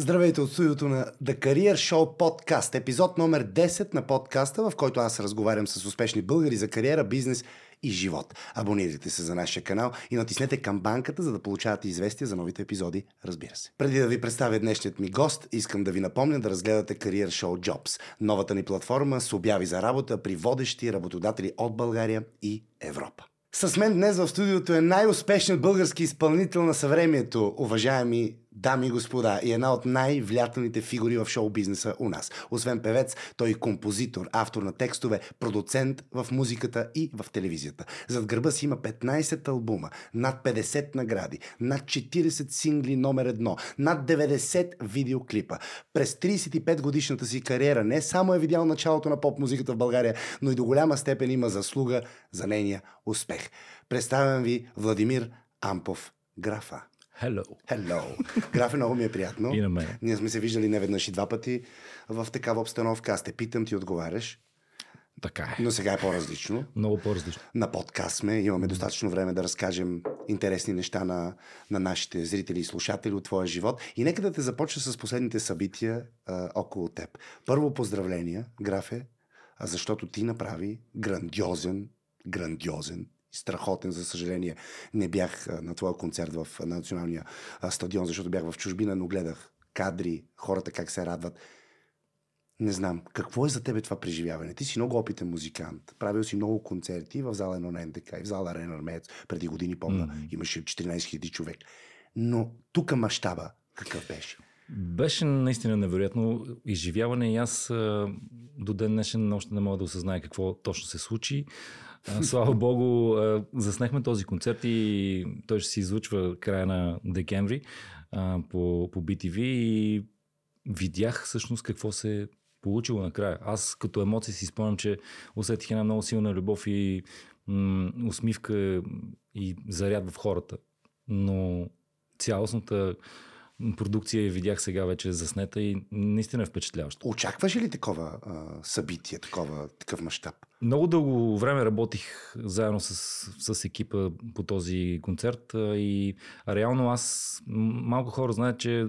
Здравейте от студиото на The Career Show подкаст, епизод номер 10 на подкаста, в който аз разговарям с успешни българи за кариера, бизнес и живот. Абонирайте се за нашия канал и натиснете камбанката, за да получавате известия за новите епизоди, разбира се. Преди да ви представя днешният ми гост, искам да ви напомня да разгледате Career Show Jobs, новата ни платформа с обяви за работа при водещи работодатели от България и Европа. С мен днес в студиото е най-успешният български изпълнител на съвремието, уважаеми дами и господа, и една от най-влиятелните фигури в шоу-бизнеса у нас. Освен певец, той е композитор, автор на текстове, продуцент в музиката и в телевизията. Зад гърба си има 15 албума, над 50 награди, над 40 сингли номер едно, над 90 видеоклипа. През 35 годишната си кариера не само е видял началото на поп-музиката в България, но и до голяма степен има заслуга за нейния успех. Представям ви Владимир Ампов Графа. Hello. Hello. Графе, много ми е приятно. И на мен. Ние сме се виждали не веднъж и два пъти в такава обстановка. Аз те питам, ти отговаряш. Така е. Но сега е по-различно. Много по-различно. На подкаст сме, имаме достатъчно време да разкажем интересни неща на, на нашите зрители и слушатели от твоя живот. И нека да те започна с последните събития а, около теб. Първо поздравления, графе, защото ти направи грандиозен, грандиозен страхотен, за съжаление. Не бях на твоя концерт в националния стадион, защото бях в чужбина, но гледах кадри, хората как се радват. Не знам, какво е за тебе това преживяване? Ти си много опитен музикант. Правил си много концерти в зала на НДК и в зала Арена Армеец. Преди години, помня, mm-hmm. имаше 14 000 човек. Но тук мащаба какъв беше? Беше наистина невероятно изживяване и аз до ден днешен още не мога да осъзная какво точно се случи. Слава Богу, заснехме този концерт и той ще се излучва края на декември по, по BTV и видях всъщност какво се получило накрая. Аз като емоция си спомням, че усетих една много силна любов и м- усмивка и заряд в хората. Но цялостната продукция я видях сега вече заснета и наистина е впечатляващо. Очакваш ли такова а, събитие, такова, такъв мащаб? Много дълго време работих заедно с, с екипа по този концерт и реално аз, малко хора знаят, че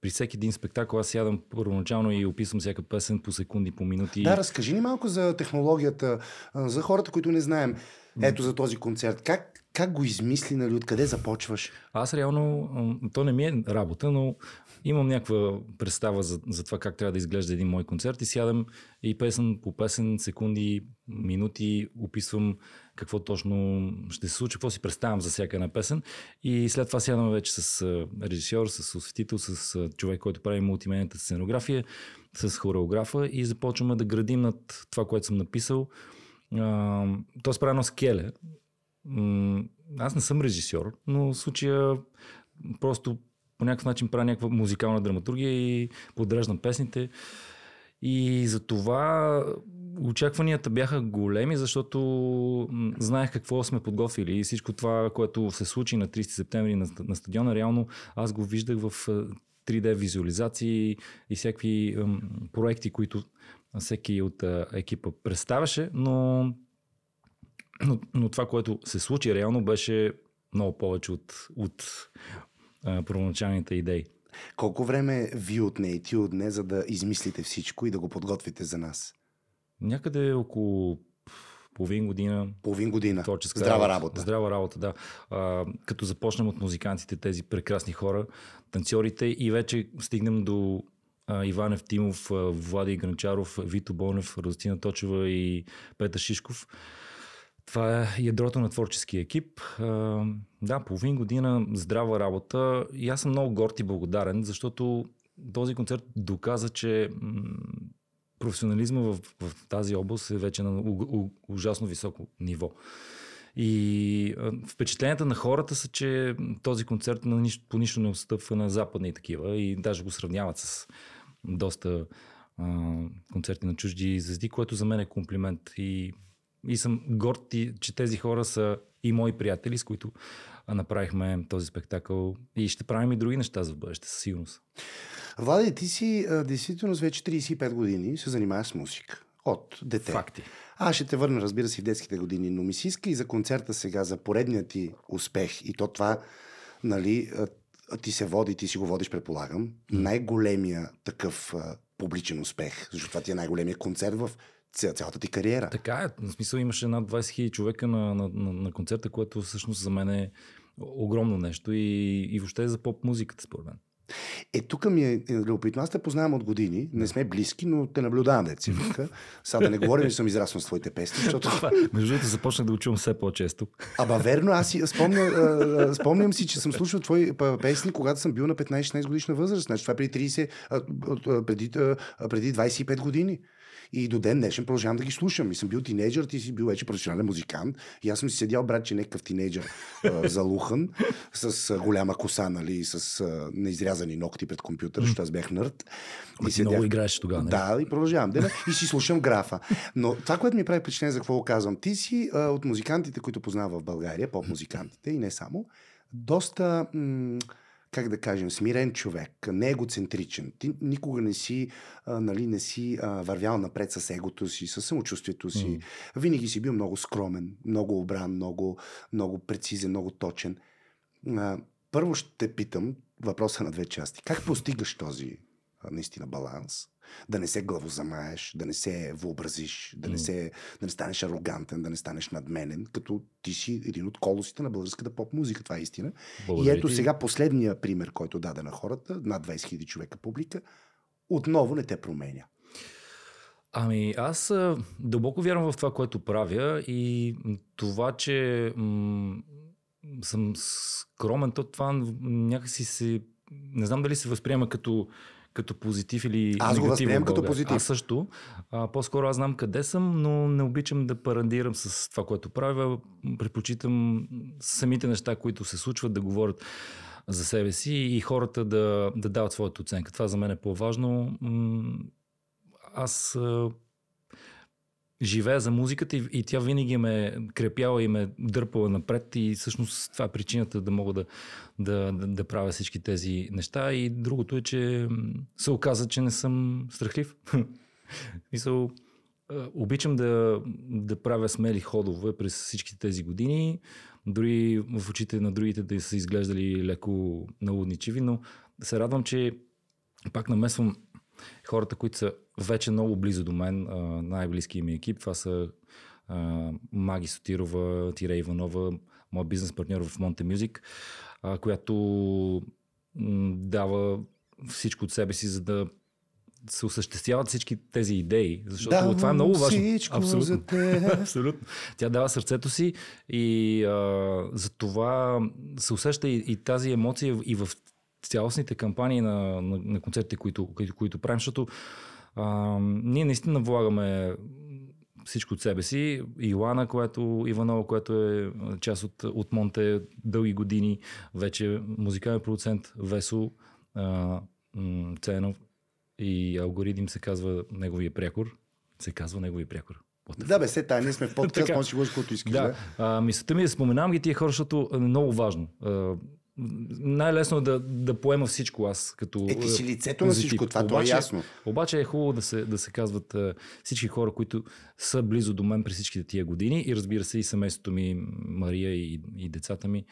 при всеки един спектакъл аз сядам първоначално и описвам всяка песен по секунди, по минути. Да, разкажи ни малко за технологията, за хората, които не знаем. Ето за този концерт. Как, как го измисли, нали, откъде започваш? Аз реално, то не ми е работа, но имам някаква представа за, за това как трябва да изглежда един мой концерт и сядам и песен по песен, секунди, минути, описвам какво точно ще се случи, какво си представям за всяка една песен и след това сядам вече с режисьор, с осветител, с човек, който прави мултимедийната сценография, с хореографа и започваме да градим над това, което съм написал. То прави едно скеле, аз не съм режисьор, но в случая просто по някакъв начин правя някаква музикална драматургия и подреждам песните. И за това очакванията бяха големи, защото знаех какво сме подготвили и всичко това, което се случи на 30 септември на, на стадиона, реално аз го виждах в 3D визуализации и всякакви проекти, които всеки от екипа представяше, но но, но това, което се случи реално, беше много повече от, от а, първоначалните идеи. Колко време ви отне и ти отне, за да измислите всичко и да го подготвите за нас? Някъде около половин година. Половин година. Творческа здрава работа. работа. Здрава работа, да. А, като започнем от музикантите, тези прекрасни хора, танцорите и вече стигнем до а, Иван Евтимов, Влади Гранчаров, Вито Бонев, Розтина Точева и Петър Шишков. Това е ядрото на творческия екип. Да, половин година здрава работа и аз съм много горд и благодарен, защото този концерт доказа, че професионализма в, в тази област е вече на ужасно високо ниво. И впечатленията на хората са, че този концерт на нищо, по нищо не отстъпва на западни такива и даже го сравняват с доста а, концерти на чужди звезди, което за мен е комплимент. И и съм горд, че тези хора са и мои приятели, с които направихме този спектакъл и ще правим и други неща за бъдеще, със сигурност. Влади, ти си а, действително вече 35 години се занимаваш с музика. От дете. Факти. Аз ще те върна, разбира се, в детските години, но ми се иска и за концерта сега, за поредния ти успех. И то това, нали, ти се води, ти си го водиш, предполагам, най-големия такъв а, публичен успех, защото това ти е най-големия концерт в ця- цялата ти кариера. Така е. В смисъл имаше над 20 000 човека на, на, на, на концерта, което всъщност за мен е огромно нещо и, и въобще е за поп музиката, според мен. Е, тук ми е е любопитно. Аз те познавам от години. Не сме близки, но те наблюдавам деца. Сега да не говорим, че съм израснал с твоите песни, защото... Между другото, започнах да го чувам все по-често. Аба верно, аз си спомня, спомням си, че съм слушал твои песни, когато съм бил на 15-16 годишна възраст. Значи това е преди 30, а, а, преди, преди 25 години. И до ден днешен продължавам да ги слушам. И съм бил тинейджър, ти си бил вече професионален музикант. И аз съм си седял, братче, някакъв тинейджър а, залухан, с голяма коса, нали, и с неизрязани ногти пред компютъра, защото аз бях нърд. Ама ти много играеш тогава, нали? Да, и продължавам. Да, и си слушам графа. Но това, което ми прави впечатление, за какво го казвам, ти си а, от музикантите, които познавам в България, поп-музикантите и не само, доста, м- как да кажем, смирен човек, не егоцентричен. Ти никога не си, а, нали, не си а, вървял напред с егото си, с самочувствието си. М. Винаги си бил много скромен, много обран, много, много прецизен, много точен. А, първо ще питам въпроса на две части. Как постигаш този а, наистина баланс? Да не се главозамаеш, да не се въобразиш, да не, се, да не станеш арогантен, да не станеш надменен, като ти си един от колосите на българската поп-музика. Това е истина. И Благодаря ето ти. сега последния пример, който даде на хората, над 20 000 човека публика, отново не те променя. Ами, аз а, дълбоко вярвам в това, което правя и това, че м- съм скромен, то това някакси се... Не знам дали се възприема като, като позитив или Аз го възприемам като позитив. Аз също. А, по-скоро аз знам къде съм, но не обичам да парадирам с това, което правя. Предпочитам самите неща, които се случват, да говорят за себе си и хората да, да дават своята оценка. Това за мен е по-важно. Аз живея за музиката и, и тя винаги ме крепяла и ме дърпала напред. И всъщност това е причината да мога да, да, да, да правя всички тези неща. И другото е, че се оказа, че не съм страхлив. Мисъл, обичам да, да правя смели ходове през всички тези години, дори в очите на другите да са изглеждали леко налудничиви, но се радвам, че пак намесвам хората, които са вече много близо до мен, най-близкият ми екип. Това са Маги Сотирова, Тира Иванова, моят бизнес партньор в Music, а, която дава всичко от себе си, за да се осъществяват всички тези идеи. Защото това е много важно. Всичко Абсолютно. за. Абсолютно. Тя дава сърцето си и а, за това се усеща и, и тази емоция и в цялостните кампании на, на, на концертите, които, които, които правим, защото а, ние наистина влагаме всичко от себе си. Илана, която, Иванова, която е част от, от Монте дълги години, вече музикален продуцент Весо а, м, Ценов и Алгоритм се казва неговия прякор. Се казва неговия прякор. Да, бе, се тая, ние сме подкаст, може да говориш каквото искаш. да, Да. а, мисълта ми е да споменавам ги тия хора, защото е много важно. А, най-лесно е да, да поема всичко аз като Е, ти си лицето на всичко това, е Обаче- ясно. Обаче е хубаво да се, да се казват а, всички хора, които са близо до мен през всичките тия години и разбира се и семейството ми, Мария и, и децата ми,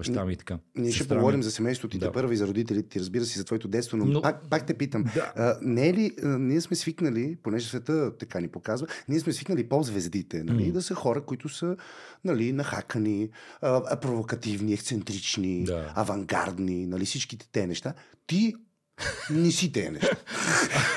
баща ми и така. Ние ще ми. поговорим за семейството ти, да. Да. първи, за родителите ти, разбира се, за твоето детство, но, но... Пак, пак те питам. Да. А, не е ли, а, ние сме свикнали, понеже света така ни показва, ние сме свикнали по-звездите, нали, М. да са хора, които са нали, нахакани, а, провокативни, ексцентрични, Да. авангардни, нали, всичките те неща. Ти не си те неща.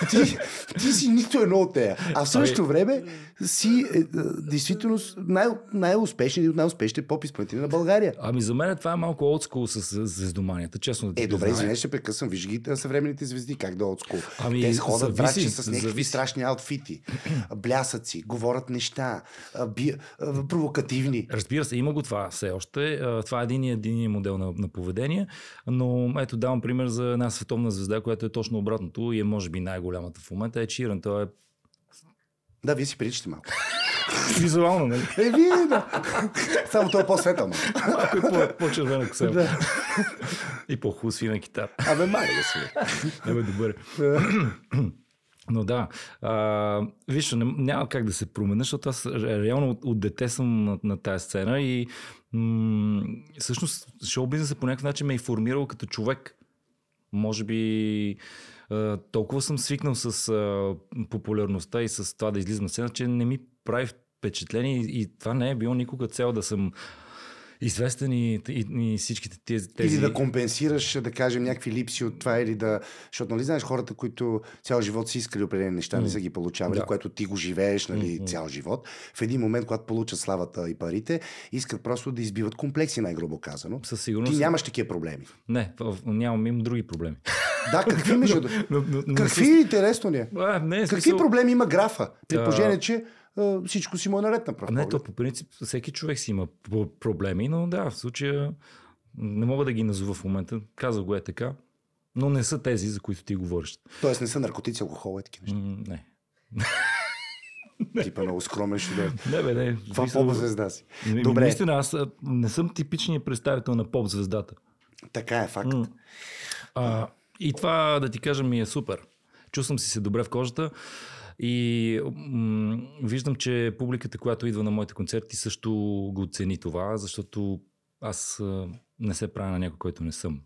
ти, ти си нито едно от тея. А в същото време си е, е, действително най- най-успешният и от най-успешните поп изпълнители на България. Ами за мен това е малко олдскул с звездоманията, честно да ти Е, добре, извинеш, ще прекъсвам. Виж ги а, съвременните звезди, как да отскул. Ами, Те ходят зависи, врачи с някакви зависи. страшни аутфити, блясъци, говорят неща, би, провокативни. Разбира се, има го това все още. Това е един един модел на, на поведение, но ето давам пример за една световна звезда, която е точно обратното и е може би най-голямата в момента е Чиран. Той е Да, вие си приличате малко. визуално, нали? Е, вие, да. Само това е по-светъл. ма. Малко е по- по-червена коса. Да. И по-хубаво свина китара. Абе, маре да си. Е, бе, добър. Но да, а, виж, няма как да се променя, защото аз реално от, от дете съм на, на тази сцена и м- всъщност шоу бизнесът по някакъв начин ме е формирал като човек. Може би толкова съм свикнал с популярността и с това да излизам на сцена, че не ми прави впечатление и това не е било никога цел да съм известен и, и, и всичките тези, тези... Или да компенсираш, да кажем, някакви липси от това, или да... Защото, нали знаеш, хората, които цял живот си искали определени неща, mm. не са ги получавали, да. което ти го живееш, нали, mm-hmm. цял живот. В един момент, когато получат славата и парите, искат просто да избиват комплекси, най-грубо казано. Със сигурност. Ти нямаш такива проблеми. Не, нямам, имам други проблеми. Да, какви между... но, но, но, какви интересно ни е? Какви проблеми има графа? При положение, че всичко си му е наред на прав Не, то по принцип всеки човек си има проблеми, но да, в случая не мога да ги назова в момента. Каза го е така, но не са тези, за които ти говориш. Тоест не са наркотици, алкохол и такива неща? не. Типа много скромен ще Не, бе, не. Това поп звезда си. Добре. Наистина, аз не съм типичният представител на поп звездата. Така е, факт. А, и това, да ти кажа, ми е супер. Чувствам си се добре в кожата. И м- виждам, че публиката, която идва на моите концерти, също го цени това, защото аз не се правя на някой, който не съм.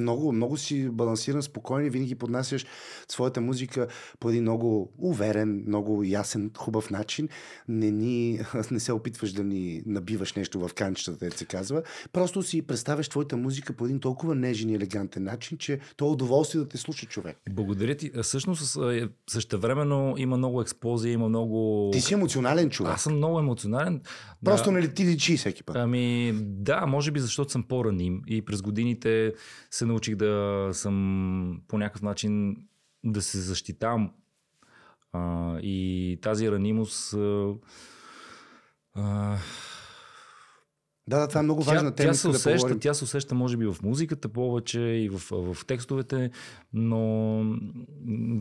Много, много си балансиран, спокоен и винаги поднасяш своята музика по един много уверен, много ясен, хубав начин. Не, ни, не се опитваш да ни набиваш нещо в канчетата, се казва. Просто си представяш твоята музика по един толкова нежен и елегантен начин, че то е удоволствие да те слуша човек. Благодаря ти. Всъщност, същевременно има много експлозия, има много... Ти си емоционален човек. Аз съм много емоционален. Просто да. не ли ти личи всеки път? Ами, да, може би защото съм по-раним и през годините се научих да съм по някакъв начин да се защитавам. А, и тази ранимост. А, а, да, да, това е много важна тя, тема. Тя се, усеща, да тя се усеща, може би, в музиката повече и в, в текстовете, но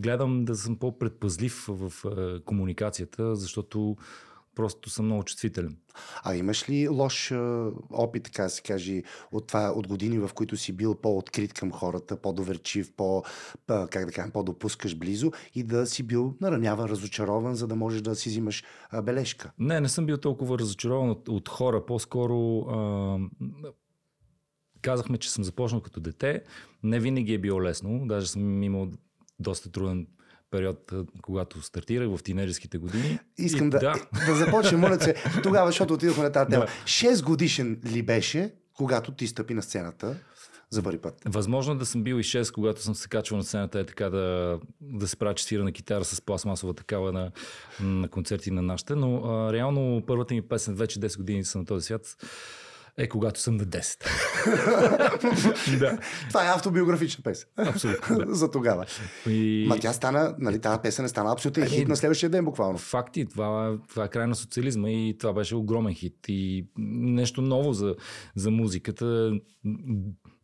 гледам да съм по-предпазлив в комуникацията, защото просто съм много чувствителен. А имаш ли лош опит, така да се каже, от, това, от години, в които си бил по-открит към хората, по-доверчив, по, как да кажем, по-допускаш близо и да си бил нараняван, разочарован, за да можеш да си взимаш а, бележка? Не, не съм бил толкова разочарован от, от хора. По-скоро а, казахме, че съм започнал като дете. Не винаги е било лесно. Даже съм имал доста труден период, когато стартирах в тинейджерските години. Искам и, да, да. да започнем, моля се, тогава, защото отидохме на тази тема. Да. 6 годишен ли беше, когато ти стъпи на сцената? за първи път. Възможно да съм бил и 6, когато съм се качвал на сцената, е така да, да се правя, на китара с пластмасова такава на, на концерти на нашите, но а, реално първата ми песен, вече 10 години съм на този свят, е когато съм на 10. да. Това е автобиографична песен. Абсолютно. Да. За тогава. И... Ма тя стана, нали, тази песен е стана абсолютно ами, хит на следващия ден буквално. Факти, това, това е край на социализма и това беше огромен хит. И нещо ново за, за музиката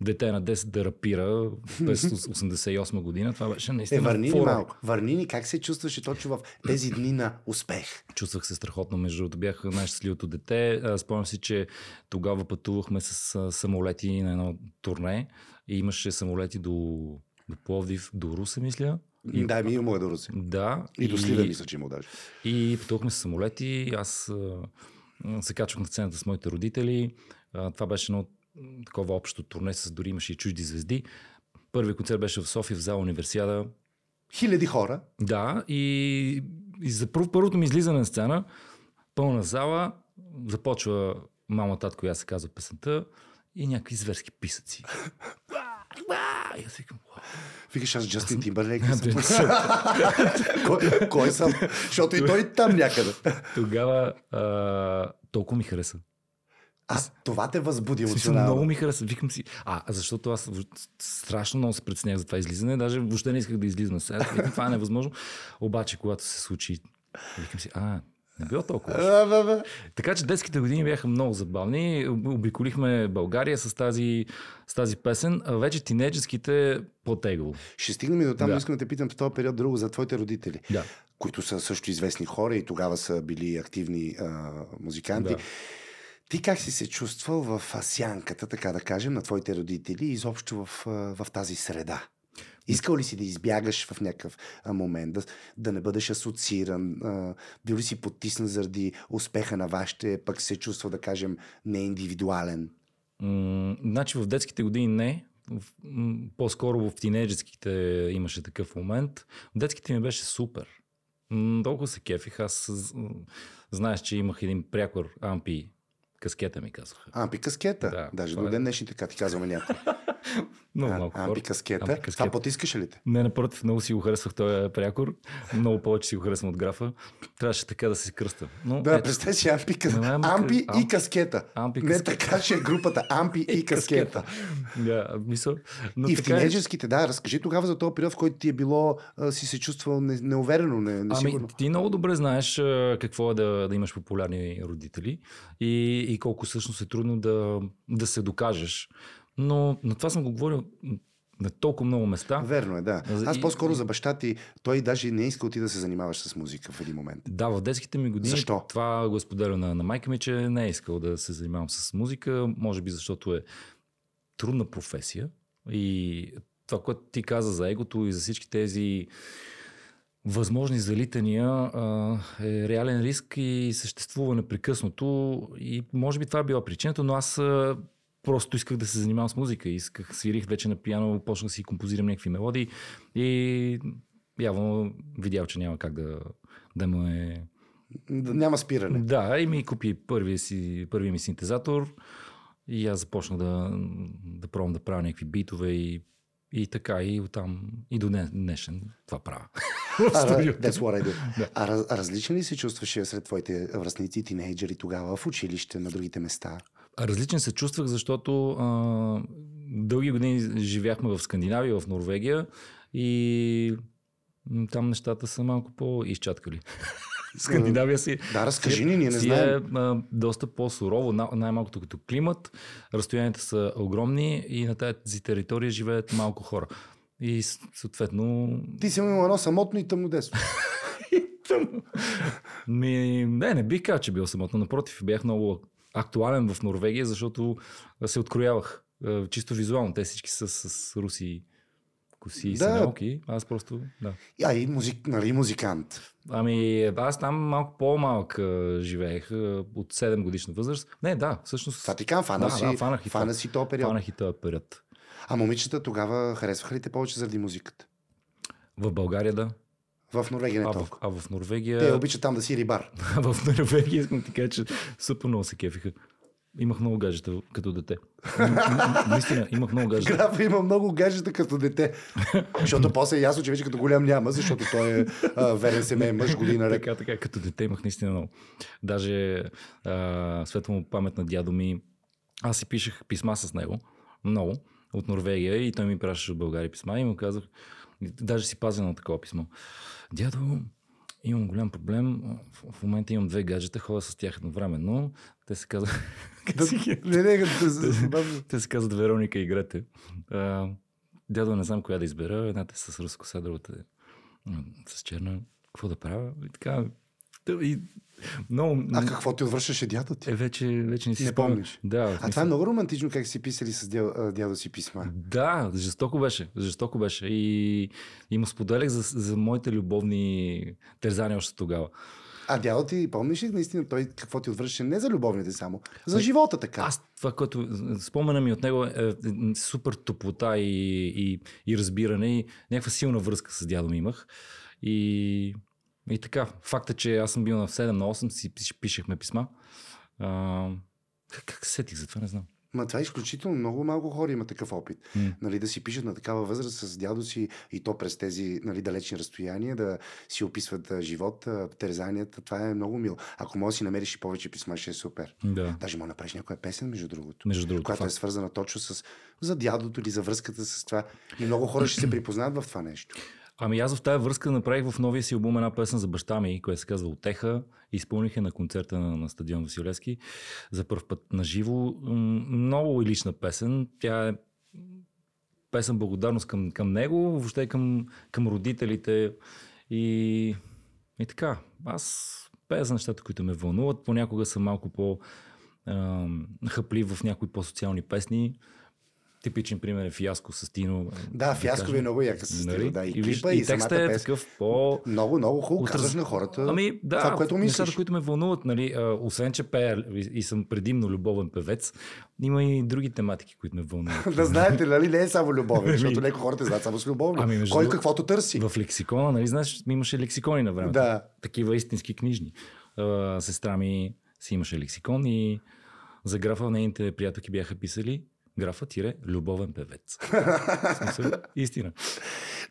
дете на 10 да рапира през 88 година. Това беше наистина. Е, върни ни малко. Върни ни как се чувстваше точно в тези дни на успех? Чувствах се страхотно. Между другото, бях най-щастливото дете. Спомням си, че тогава пътувахме с самолети на едно турне и имаше самолети до, до Пловдив, до Русе, мисля. И, да, ми има до Русе. Да. И, и до Сливен, мисля, че има даже. И пътувахме с самолети. Аз се качвах на сцената с моите родители. Това беше едно такова общо турне с дори имаше и чужди звезди. Първи концерт беше в София в зала Универсиада. Хиляди хора. Да, и, и за първ, първото ми излизане на сцена, пълна зала, започва мама, татко, я се казва песента и някакви зверски писъци. И аз викам, Викаш, аз Джастин Тимбърлейк кой, кой съм? Защото и той там някъде. Тогава а, толкова ми хареса. А това те възбуди емоционално. Много ми хареса. Викам си. А, защото аз страшно много се преценях за това излизане. Даже въобще не исках да излизам сега. Викам, това е невъзможно. Обаче, когато се случи, викам си, а, не било толкова. така че детските години бяха много забавни. Обиколихме България с тази, с тази песен. А вече тинейджерските по-тегло. Ще стигнем и до там, да. но искам да те питам в този период друго за твоите родители. Да. Които са също известни хора и тогава са били активни а, музиканти. Да. Ти как си се чувствал в сянката, така да кажем, на твоите родители изобщо в, в тази среда? Искал ли си да избягаш в някакъв момент, да, да не бъдеш асоцииран? А, бил ли си потиснат заради успеха на вашите, пък се чувства, да кажем, не индивидуален? М, значи в детските години не. По-скоро в тинейджерските имаше такъв момент. В детските ми беше супер. Толкова се кефих. Аз знаеш, че имах един прякор ампи каскета ми казаха. Ампи каскета. Да, Даже до е. ден днешни така ти казваме някой. Много А, малко хора. ампи каскета. Ампи каскета. Това потискаш ли те? Не, напротив, много си го харесвах този прякор. Много повече си го харесвам от графа. Трябваше така да се кръста. Но, Да, ето, представи си Ампи, ка- Не, ама ампи и каскета. Ампи Не така ще е групата. Ампи и каскета. Да, мисъл. Но И в е. тинейджерските, да, разкажи тогава за този период, в който ти е било, си се чувствал не, неуверено, не, Ами, ти много добре знаеш какво е да, да имаш популярни родители и, и колко всъщност е трудно да, да се докажеш. Но на това съм го говорил на толкова много места. Верно е, да. Аз по-скоро за баща ти, той даже не е искал ти да се занимаваш с музика в един момент. Да, в детските ми години Защо? това го е споделя на, на майка ми, че не е искал да се занимавам с музика, може би защото е трудна професия и това, което ти каза за егото и за всички тези възможни залитания а, е реален риск и съществува непрекъснато и може би това е била причината, но аз просто исках да се занимавам с музика. Исках, свирих вече на пиано, почнах да си композирам някакви мелодии и явно видял, че няма как да, да му е... Д- Няма спиране. Да, и ми купи първия, си, първия ми синтезатор и аз започнах да, да пробвам да правя някакви битове и, и така и оттам и до днешен това правя. That's what I do. А, раз- а различен ли се чувстваше сред твоите връзници, тинейджери тогава, в училище, на другите места? Различен се чувствах, защото а, дълги години живяхме в Скандинавия, в Норвегия и там нещата са малко по-изчаткали. Скандинавия си, Да, разкажи ни, ние не си знаем. е а, доста по-сурово, на- най-малкото като климат. Разстоянията са огромни и на тази територия живеят малко хора. И съответно... Ти си имал едно самотно и тъмно детство. Ми, не, не бих казал, че бил самотно. Напротив, бях много актуален в Норвегия, защото се откроявах. Чисто визуално. Те всички са с руси коси и Да. семелки. Аз просто, да. А и музик, нали, музикант. Ами, аз там малко по-малък а, живеех, а, от 7 годишна възраст. Не, да, всъщност. Това ти казвам, фана Да, си, да, фанах фана си този период. Фанах и този период. А момичета тогава харесваха ли те повече заради музиката? В България, да. В Норвегия не А в, толкова. а в Норвегия. Те обичат там да си рибар. в Норвегия искам ти кажа, че супер много се кефиха. Имах много гаджета като дете. Наистина, имах много гаджета. Графа има много гаджета като дете. Защото после е ясно, че вече като голям няма, защото той е а, верен семейен мъж година рек. Така, така, като дете имах наистина много. Даже а, светла му памет на дядо ми, аз си пишех писма с него, много, от Норвегия и той ми пращаше от България писма и му казах, даже си пазя на такова писмо. Дядо, имам голям проблем, в, момента имам две гаджета, ходя с тях едновременно. Те се казват... Не, не. Те се казват Вероника и Грете. Дядо, не знам коя да избера. Едната е с руска коса, другата е с черна. Какво да правя? И така. И много... А какво ти отвършаше дядо ти? Е, вече, вече не си Не спомням. помниш? Да, А това е много романтично, как си писали с дядо, а, дядо си писма. Да, жестоко беше. Жестоко беше. И, и му споделях за, за моите любовни терзания още тогава. А дядо ти, помниш ли наистина той какво ти отвършеше не за любовните само, за живота така? Аз това, което спомена ми от него е, е супер топлота и, и, и разбиране и някаква силна връзка с дядо ми имах. И, и така, факта, че аз съм бил на 7 на 8, си пиш- пишехме писма. А, как, се сетих за това, не знам. Ма това е изключително много малко хора има такъв опит. М. Нали, да си пишат на такава възраст с дядо си и то през тези нали, далечни разстояния, да си описват а, живота, терзанията. Това е много мило. Ако можеш да си намериш и повече писма, ще е супер. Да. Даже може да направиш някоя песен, между другото. Между другото, която е факт. свързана точно с за дядото или за връзката с това. И много хора ще се припознат в това нещо. Ами аз в тази връзка направих в новия си албум една песен за баща ми, която се казва Отеха. Изпълних я на концерта на, на стадион Василевски за първ път на живо. Много лична песен. Тя е песен благодарност към, към него, въобще към, към родителите. И, и така, аз пея за нещата, които ме вълнуват. Понякога съм малко по хъплив в някои по-социални песни. Типичен пример е фиаско с Тино. Да, фиаско ви е много яка с Нали? Тино, да. И, И, клипа, и, и текстът самата е песен. такъв по... Много, много хубаво. Отраз- Казваш на хората Ами да, това, което мислиш. нещата, които ме вълнуват, нали, а, освен че пея и, и съм предимно любовен певец, има и други тематики, които ме вълнуват. да знаете, нали, не е само любовен, защото леко хората знаят само с любовни. Ами, между Кой каквото търси. В лексикона, нали, знаеш, имаше лексикони на времето. Да. Такива истински книжни. А, сестра ми си имаше лексикон и за графа нейните приятелки бяха писали графа тире любовен певец. Смисъл, Истина.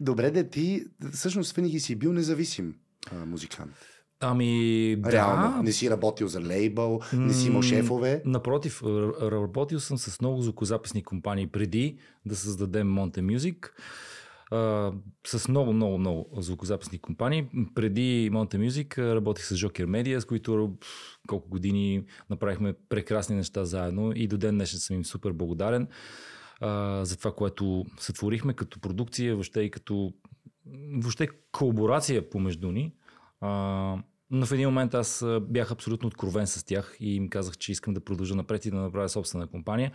Добре, де ти всъщност винаги си бил независим а, музикант. Ами, Реално. да. Не си работил за лейбъл, не си имал шефове. Напротив, работил съм с много звукозаписни компании преди да създадем Monte Music. А, с много, много, много звукозаписни компании. Преди Monte Music работих с Joker Media, с които колко години направихме прекрасни неща заедно и до ден днешен съм им супер благодарен а, за това, което сътворихме като продукция, въобще и като въобще колаборация помежду ни. А, но в един момент аз бях абсолютно откровен с тях и им казах, че искам да продължа напред и да направя собствена компания.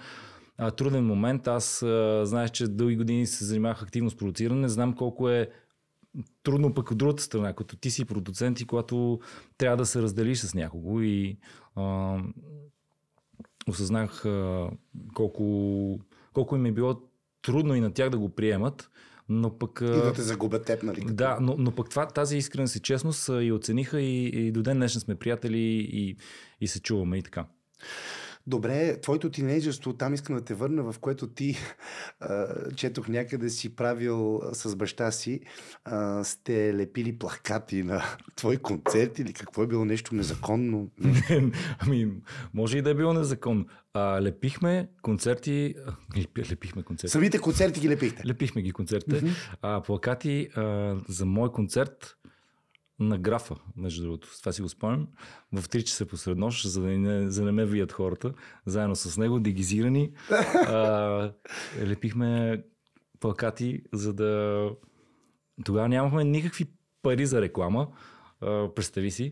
А, труден момент. Аз а, знаеш, че дълги години се занимавах активно с продуциране. Знам колко е трудно пък от другата страна, като ти си продуцент и когато трябва да се разделиш с някого и а, осъзнах а, колко, колко им е било трудно и на тях да го приемат, но пък... И да те загубят теб, нали? да, но, но пък това, тази искреност и честност и оцениха и, и до ден днешен сме приятели и, и се чуваме и така. Добре, твоето тинейджерство, там искам да те върна, в което ти, а, четох някъде си правил с баща си, а, сте лепили плакати на твои концерти или какво е било нещо незаконно. ами, може и да е било незаконно. А, лепихме концерти. Лепихме концерти. Самите концерти ги лепихте. Лепихме ги концертите. А, плакати а, за мой концерт на графа, между другото. Това си го спомням. В 3 часа посред нощ, за да не, за да не ме вият хората, заедно с него, дегизирани. А, лепихме плакати, за да... Тогава нямахме никакви пари за реклама. А, представи си.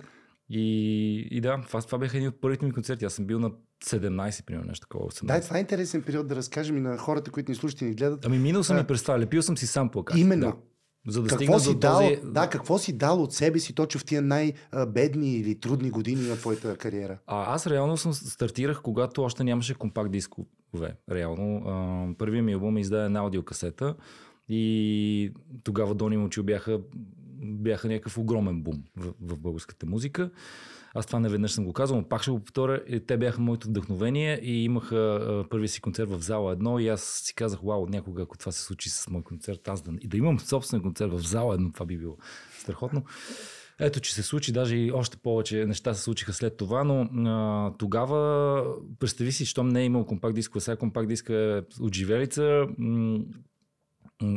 И, и да, това, това бяха едни от първите ми концерти. Аз съм бил на 17, примерно, нещо такова. 18. Да, това е интересен период да разкажем и на хората, които ни слушат и ни гледат. Ами минал съм А. и през това. Лепил съм си сам плакати. Именно. Да. За да Какво си, до дал, този... да, какво си дал от себе си точно в тия най-бедни или трудни години на твоята кариера? А, аз реално съм стартирах, когато още нямаше компакт дискове. Реално. А, първият ми албум издаде една аудиокасета и тогава Дони Мочил бяха, бяха някакъв огромен бум в, в българската музика. Аз това не веднъж съм го казал, но пак ще го повторя. Е, Те бяха моето вдъхновение и имаха първия си концерт в зала едно и аз си казах, вау, някога ако това се случи с мой концерт, аз да, и да имам собствен концерт в зала едно, това би било страхотно. Ето, че се случи, даже и още повече неща се случиха след това, но а, тогава, представи си, щом не е имал компакт диск, сега компакт диск е от живелица, м-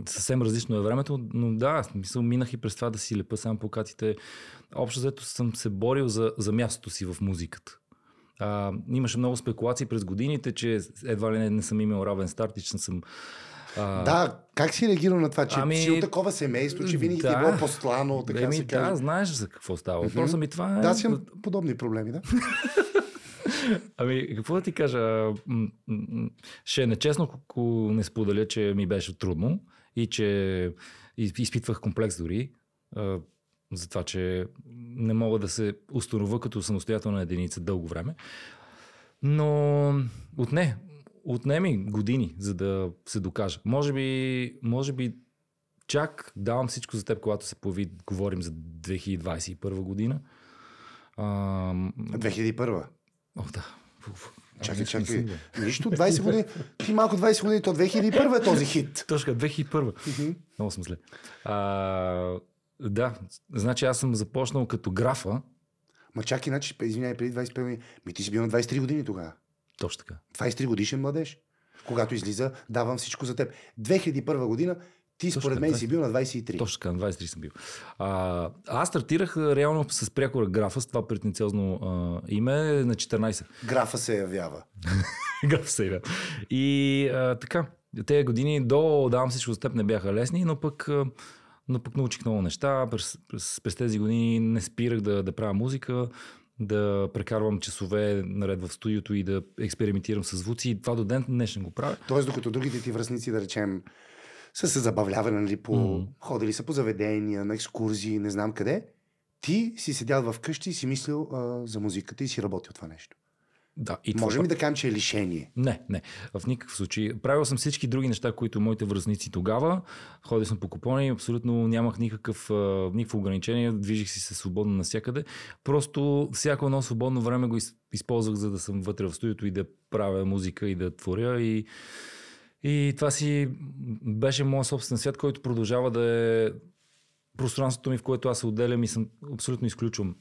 съвсем различно е времето, но да, смисъл минах и през това да си лепа сам плакатите. Общо взето съм се борил за, за мястото си в музиката. А, имаше много спекулации през годините, че едва ли не, не съм имал равен старт и че съм... А, Да, как си реагирал на това, че Ами, си от такова семейство, че винаги ти е да. било послано, така Еми, се да, знаеш за какво става. Въпросът ми това е... Да, аз имам подобни проблеми, да. Ами, какво да ти кажа? Ще е нечестно, ако не споделя, че ми беше трудно и че из- изпитвах комплекс дори за това, че не мога да се установя като самостоятелна единица дълго време. Но отне, отне ми години, за да се докажа. Може би, може би чак давам всичко за теб, когато се появи, говорим за 2021 година. А, 2001. О, да. Чакай, чакай. Нищо, 20 години. Ти малко 20 години, то 2001 е този хит. Точка, 2001. Много съм зле. А, да, значи аз съм започнал като графа. Ма чакай, значи, извинявай, преди 25 години. Ми ти си бил на 23 години тогава. Точно така. 23 годишен младеж. Когато излиза, давам всичко за теб. 2001 година, ти Точно според мен 20. си бил на 23. Точно така, на 23 съм бил. А, аз стартирах реално с прякора графа, с това претенциозно а, име на 14. Графа се явява. Граф сега. И а, така, тези години до давам всичко за теб не бяха лесни, но пък, но пък научих много неща. През, през, през тези години не спирах да, да правя музика. да прекарвам часове наред в студиото и да експериментирам с звуци. И това до ден днешен го правя. Тоест, докато другите ти връзници, да речем, са се забавлявали, нали, по... Мгм. ходили са по заведения, на екскурзии, не знам къде, ти си седял в къщи и си мислил а, за музиката и си работил това нещо. Да, и това Можем ли да кажем, че е лишение? Не, не. В никакъв случай. Правил съм всички други неща, които моите връзници тогава. Ходил съм по купони, абсолютно нямах никакъв, никакво ограничение, движих си се свободно навсякъде. Просто всяко едно свободно време го из- използвах, за да съм вътре в студиото и да правя музика и да творя. И, и това си беше моят собствен свят, който продължава да е пространството ми, в което аз се отделям и съм абсолютно изключвам.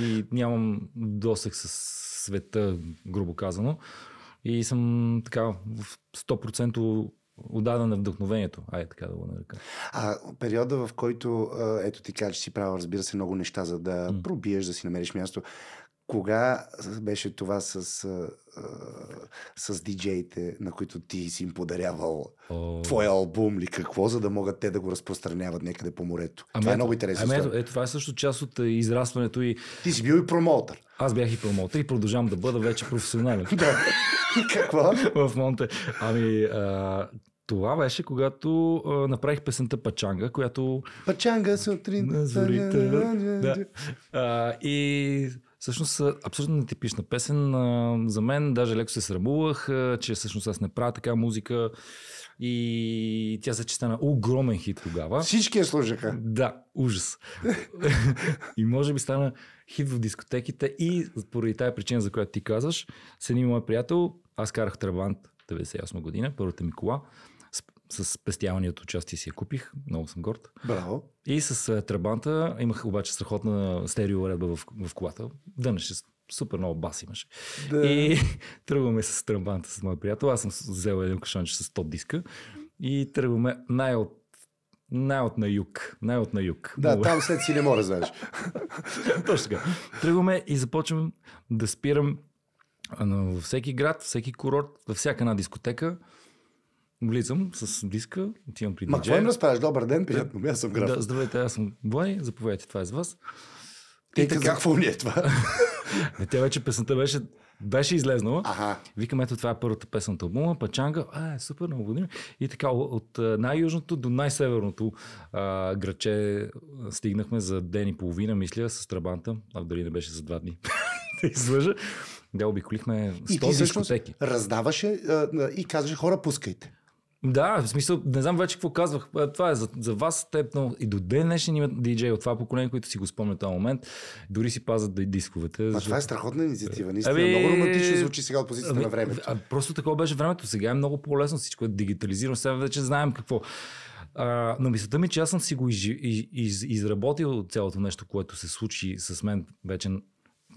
И нямам досек с света, грубо казано. И съм така в 100% отдаден на вдъхновението. Айде така да го нарека. А периода, в който, ето ти кажа, че си правил, разбира се, много неща, за да пробиеш, да си намериш място. Кога беше това с, а, с диджеите, на които ти си им подарявал О, твой албум ли какво, за да могат те да го разпространяват някъде по морето? това е ето- много интересно. Ами ето, ето, това е също част от израстването и Ти си бил и промоутър. аз бях и промоутър и продължавам да бъда вече професионален Да. Какво? в Монте. Ами, а, това беше когато а, направих песента Пачанга, която Пачанга сутрин. на зорите. да. А, и всъщност абсолютно нетипична песен. За мен даже леко се срамувах, че всъщност аз не правя така музика. И тя се стана огромен хит тогава. Всички я служаха. Да, ужас. и може би стана хит в дискотеките и поради тази причина, за която ти казваш, с един мой приятел, аз карах Трабант 98 година, първата ми кола, с, с спестяваният участие си я купих, много съм горд. Браво. И с а, Трабанта имах обаче страхотна стерео уредба в, в колата. Дънеше супер много бас имаше. Да. И тръгваме с Трабанта с моя приятел. Аз съм взел един кашонче с 100 диска. И тръгваме най-от най-от на юг. Най-от на юг. Да, Много- там след си не мога знаеш. Точно така. Тръгваме и започвам да спирам във всеки град, всеки курорт, във всяка една дискотека. Влизам с диска, отивам при Ма диджея. какво им разправяш? Добър ден, приятно. Аз съм граф. Да, здравейте, аз съм Влади, заповядайте, това е с вас. Те И така, какво ни е това? Не, тя вече песента беше, беше излезнала. Аха. Викам, ето това е първата песен от албума, Пачанга, а, е супер, много години. И така, от най-южното до най-северното а, граче стигнахме за ден и половина, мисля, с трабанта, а дали не беше за два дни. да излъжа. Да, обиколихме И 100 ти всъщност дискотеки. раздаваше а, и казваше хора, пускайте. Да, в смисъл, не знам вече какво казвах. А, Това е за, за вас, теб, и до ден днешен има диджей от това поколение, които си го спомнят този момент. Дори си пазят ди- дисковете. Защото- това е страхотна инициатива. Наистина, Ами- много романтично звучи сега от позицията Ами, на времето. А, просто такова беше времето. Сега е много по-лесно всичко е дигитализирано. Сега вече знаем какво. А, но мисълта ми, че аз съм си го из, из, из, изработил цялото нещо, което се случи с мен вече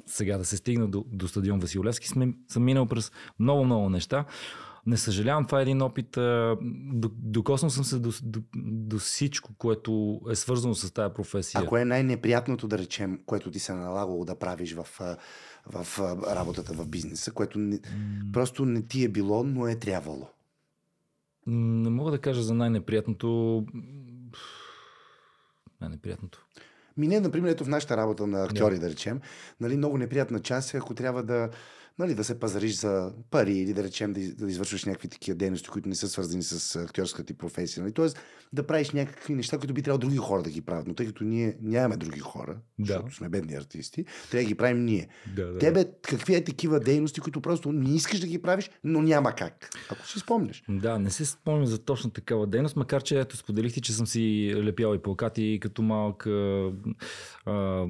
сега да се стигна до, до стадион Василевски, съм минал през много-много неща. Не съжалявам, това е един опит. Докоснал съм се до, до, до всичко, което е свързано с тази професия. Ако е най-неприятното, да речем, което ти се е налагало да правиш в, в работата в бизнеса, което не, просто не ти е било, но е трябвало. Не мога да кажа за най-неприятното. Най-неприятното. Ми не, например, ето в нашата работа на актьори, да речем, нали, много неприятна част е, ако трябва да, нали, да се пазариш за пари или да речем да, да извършваш някакви такива дейности, които не са свързани с актьорската ти професия. Нали? Тоест да правиш някакви неща, които би трябвало други хора да ги правят. Но тъй като ние нямаме други хора, Да. защото сме бедни артисти, трябва да ги правим ние. Да, да. Тебе какви е такива дейности, които просто не искаш да ги правиш, но няма как. Ако си спомняш. Да, не се спомням за точно такава дейност, макар че ето споделихте, че съм си лепял и плакати като малък. А,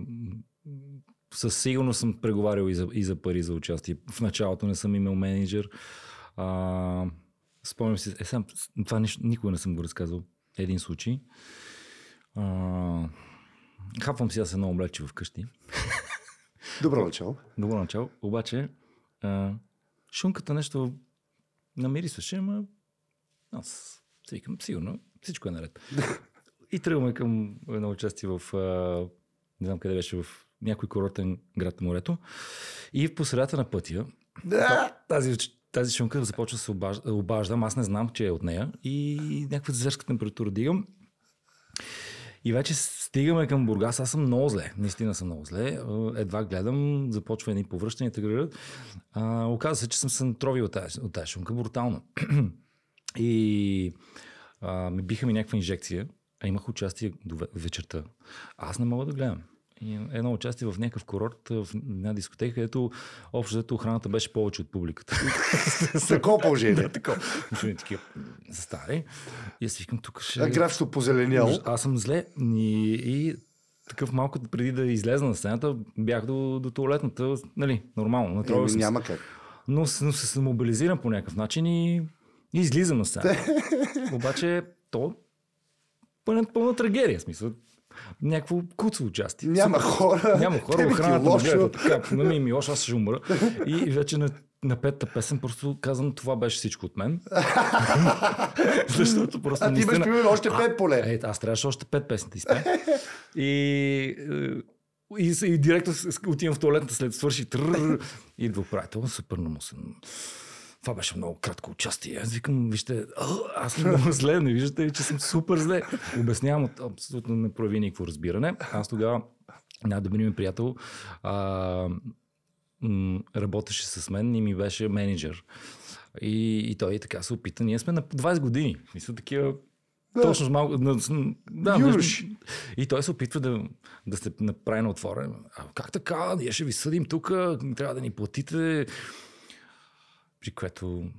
със сигурност съм преговарял и за, и за пари за участие. В началото не съм имал менеджер. А, спомням си, е, сам, това нищо, никога не съм го разказвал. Един случай. А, хапвам си аз едно облече вкъщи. Добро начало. Добро начало. Обаче, а, шунката нещо намирисваше, ама аз си викам, сигурно, всичко е наред. И тръгваме към едно участие в, а, не знам къде беше, в някой курортен град на морето. И в посредата на пътя, Да! тази, тази шунка започва да се обажда, обаждам, аз не знам, че е от нея и някаква зверска температура дигам. И вече Стигаме към Бургас. Аз съм много зле. Наистина съм много зле. Едва гледам, започва едни повръщания. А, оказва се, че съм се натровил от тази, от тази шумка брутално. И а, ми биха ми някаква инжекция, а имах участие до вечерта. Аз не мога да гледам. Едно участие в някакъв курорт, в една дискотека, където общо охраната беше повече от публиката. Такова положение. да, такова. такива стари. И аз викам, тук ще... А графство позеленяло. Аз съм зле. И, и такъв малко преди да излезна на сцената, бях до, до туалетната, нали, нормално. Еми, няма как. Но, но се мобилизирам по някакъв начин и, и излизам на сцена. Обаче то пълна, пълна трагедия, смисъл някакво куцо участие. Няма хора. Няма хора, охраната лошо. така, на ми ми лошо, аз ще умра. И вече на, на петата песен просто казвам, това беше всичко от мен. Защото просто А ти имаш примерно още пет поле. Е, аз трябваше още пет песни да. И, и, и директно отивам в туалетната след свърши и идва управител, супер намусен. Това беше много кратко участие. Аз викам, вижте, аз съм много зле, не виждате ли, че съм супер зле. Обяснявам, абсолютно не прояви никакво разбиране. Аз тогава, най-добри ми приятел, а, работеше с мен и ми беше менеджер. И, и той така се опита. Ние сме на 20 години. Мисля, такива да. Точно с малко. Да, Юруш. И той се опитва да, да се направи на отворен. А как така? Ние ще ви съдим тук, трябва да ни платите при което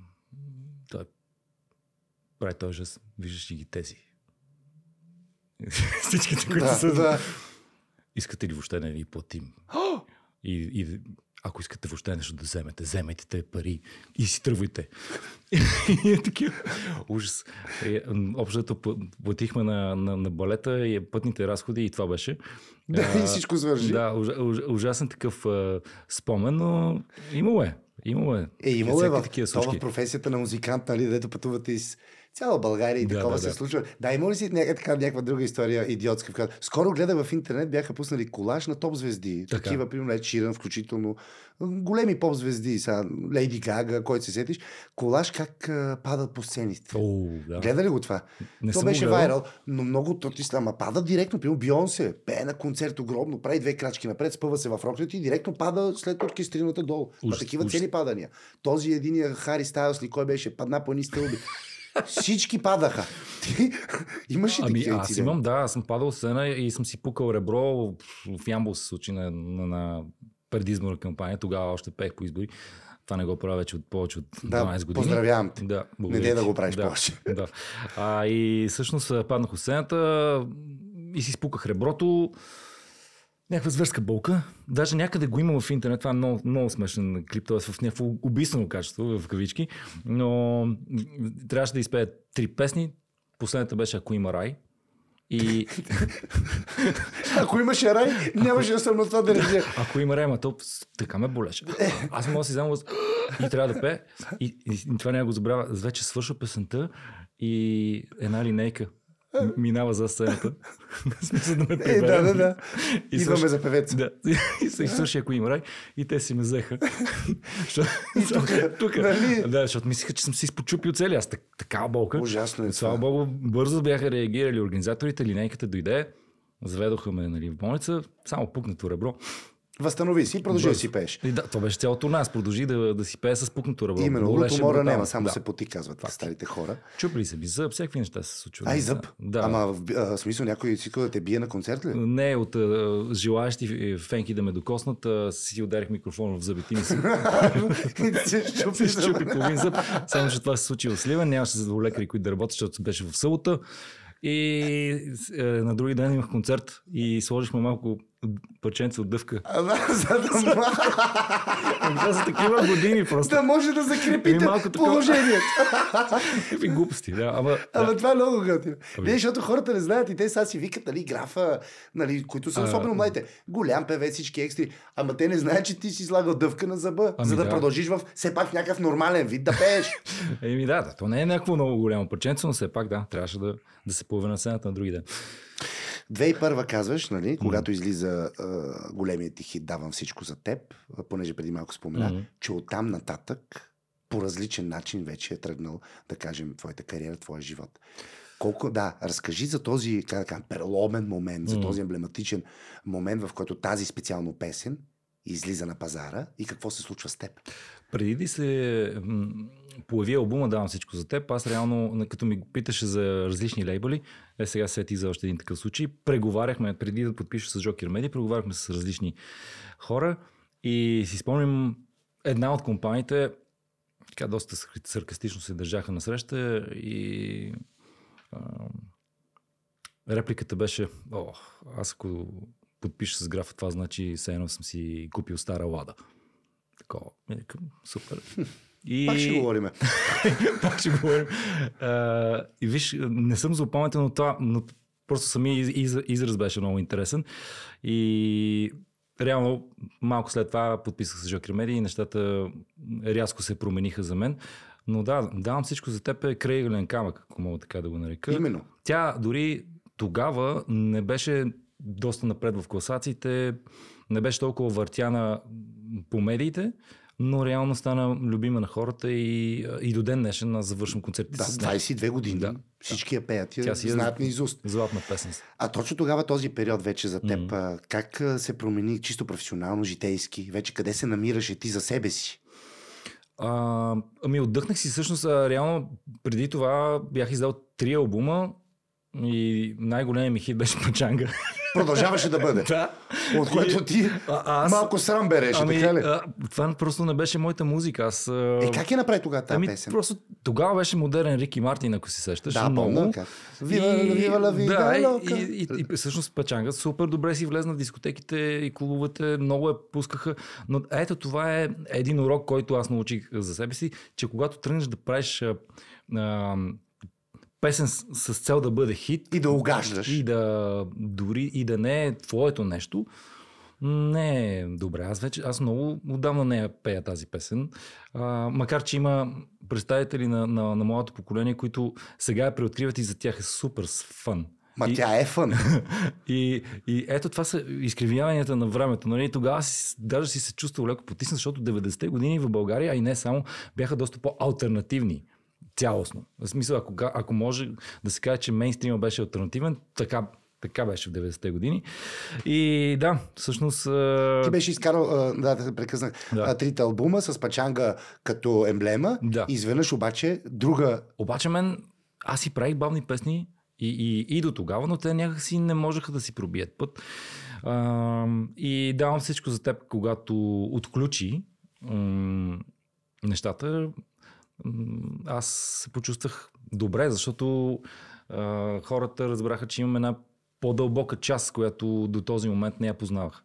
той прави този жест, виждаш ли ги тези. Всичките, които да, са... Да. Искате ли въобще да ни платим? и, и ако искате въобще нещо да вземете, вземете те пари и си тръгвайте. и е такива. Ужас. Общото платихме на, на, на балета и пътните разходи и това беше. Да, и всичко свържи. Да, уж, уж, ужасен такъв а, спомен, но имало е. Имало е. Е, имало е в, то в професията на музикант, нали, дето пътувате из цяла България и да, такова да, се да. случва. Да, има ли си някаква, така, някаква друга история идиотска? Скоро гледах в интернет, бяха пуснали колаж на топ звезди. Така. Такива, примерно, Ед Ширан, включително големи поп звезди, са Лейди Гага, който се сетиш. Колаж как а, падат по сцените. О, да. Гледа ли го това? Не То беше вайрал, но много то ти ама пада директно, примерно Бионсе, пее на концерт огромно, прави две крачки напред, спъва се в рокнето и директно пада след оркестрината долу. Уж, такива уж. цели падания. Този единия Хари Стайлс ли кой беше, падна по ни стълби. Всички падаха. Ти имаш ли ами, аз имам, да, аз съм падал сцена и съм си пукал ребро. В Ямбол се случи на, на, на предизборна кампания. Тогава още пех по избори. Това не го правя вече от повече от 12 да, години. Поздравявам те. Да, не дей да го правиш да, повече. Да. А, и всъщност паднах от сцената и си спуках реброто някаква зверска болка. Даже някъде го има в интернет. Това е много, много смешен клип, т.е. в някакво убийствено качество, в кавички. Но трябваше да изпея три песни. Последната беше Ако има рай. И... Ако имаше рай, нямаше да съм на това да реагира. Ако има рай, ма то така ме болеше. Аз мога да си взема и трябва да пее. И, и, и това няма го забравя. Вече свършва песента и една линейка минава за сцената. смисъл да ме е, да, да, да. И Идваме за певец. Да. И се слушай, ако има рай. И те си ме взеха. тук, тук. Нали? Да, защото мислиха, че съм си изпочупил цели. Аз такава болка. Ужасно е Слава Богу, бързо бяха реагирали организаторите. Линейката дойде. Заведоха ме нали, в болница. Само пукнато ребро. Възстанови си, продължи да си пееш. И да, това беше цялото нас. Продължи да, да си пее с пукнато ръбро. Именно, луто мора няма, само да. се поти, казват Факт. старите хора. Чупли се би зъб, всякакви неща се случват. А, и зъб? Да. Ама в а, смисъл някой си да те бие на концерт ли? Не, от а, желаящи фенки да ме докоснат, а, си ударих микрофон в зъбите ми. Се щупи половин зъб. Само, че това се случи в Сливен. Нямаше лекари, които да работят, защото беше в събота. И е, на други ден имах концерт и сложихме малко парченца от дъвка. За да... Това са такива години просто. Да може да закрепите положението. И глупости, да. Ама, ама това е много готино. Ами... Не, защото хората не знаят и те сега си викат, нали, графа, нали, които са особено младите. Голям певец, всички екстри. Ама те не знаят, че ти си слагал дъвка на зъба, ами, за да, продължиш в все пак някакъв нормален вид да пееш. Еми да, то не е някакво много голямо парченце, но все пак да, трябваше да, да се появи на сцената на други ден. 2001 казваш, нали, когато излиза а, големият ти хит Давам всичко за теб, понеже преди малко спомена, mm-hmm. че оттам нататък по различен начин вече е тръгнал, да кажем, твоята кариера, твоя живот. Колко, да, разкажи за този как да кажа, переломен момент, за този емблематичен момент, в който тази специално песен излиза на пазара и какво се случва с теб. Преди да се м, появи албума, давам всичко за теб. Аз реално, като ми питаше за различни лейбъли, е сега сети за още един такъв случай. Преговаряхме, преди да подпиша с Жокер Меди, преговаряхме с различни хора и си спомням една от компаниите, така доста сар- саркастично се държаха на среща и а, репликата беше, о, аз ако подпиша с графа, това значи все едно съм си купил стара лада. Такова. Супер. И... Пак ще говорим. Пак ще говорим. А, и виж, не съм запомнител, но това, но просто самия из, из, израз беше много интересен. И реално малко след това подписах с Жокер Меди и нещата рязко се промениха за мен. Но да, давам всичко за теб е крайъгълен камък, ако мога така да го нарека. Именно. Тя дори тогава не беше доста напред в класациите, не беше толкова въртяна по медиите, но реално стана любима на хората и, и до ден днешен аз завършвам концертите Да, с нея. 22 години. Да. Всички я пеят и си е- знаят на изуст. Златна песен. А точно тогава този период вече за теб, а, как се промени чисто професионално, житейски? Вече къде се намираше ти за себе си? А, ами отдъхнах си всъщност, а, реално преди това бях издал три албума и най-големият ми хит беше Пачанга. Продължаваше да бъде. да. От което ти А, аз... малко срам береше, ами, така ли? а, това просто не беше моята музика. Аз. Е, как я направи тогава тази Ами, песен? просто тогава беше модерен Рики Мартин, ако си сещаш. Да, много. помня. как. Вива, вива, ла, вива, да, лока. и, и, и, всъщност Пачанга супер добре си влезна в дискотеките и клубовете, много я пускаха. Но ето това е един урок, който аз научих за себе си, че когато тръгнеш да правиш а, а, песен с, с цел да бъде хит И да угаждаш. и да дори и да не е твоето нещо, не е добре. Аз вече, аз много отдавна не я пея тази песен. А, макар, че има представители на, на, на моето поколение, които сега я преоткриват и за тях е супер фън. Ма и, тя е фън. и, и ето това са изкривяванията на времето. Нали? Тогава си, даже си се чувствал леко потиснат, защото 90-те години в България, а и не само, бяха доста по-алтернативни. Цялостно. В смисъл, ако, ако може да се каже, че мейнстрима беше альтернативен, така, така беше в 90-те години. И да, всъщност... Ти беше изкарал, да, да прекъснах, Да. трите албума с пачанга като емблема. Да. Изведнъж обаче друга Обаче мен, аз си правих бавни песни и, и, и до тогава, но те някакси не можеха да си пробият път. А, и давам всичко за теб, когато отключи м- нещата, аз се почувствах добре, защото а, хората разбраха, че имам една по-дълбока част, която до този момент не я познавах.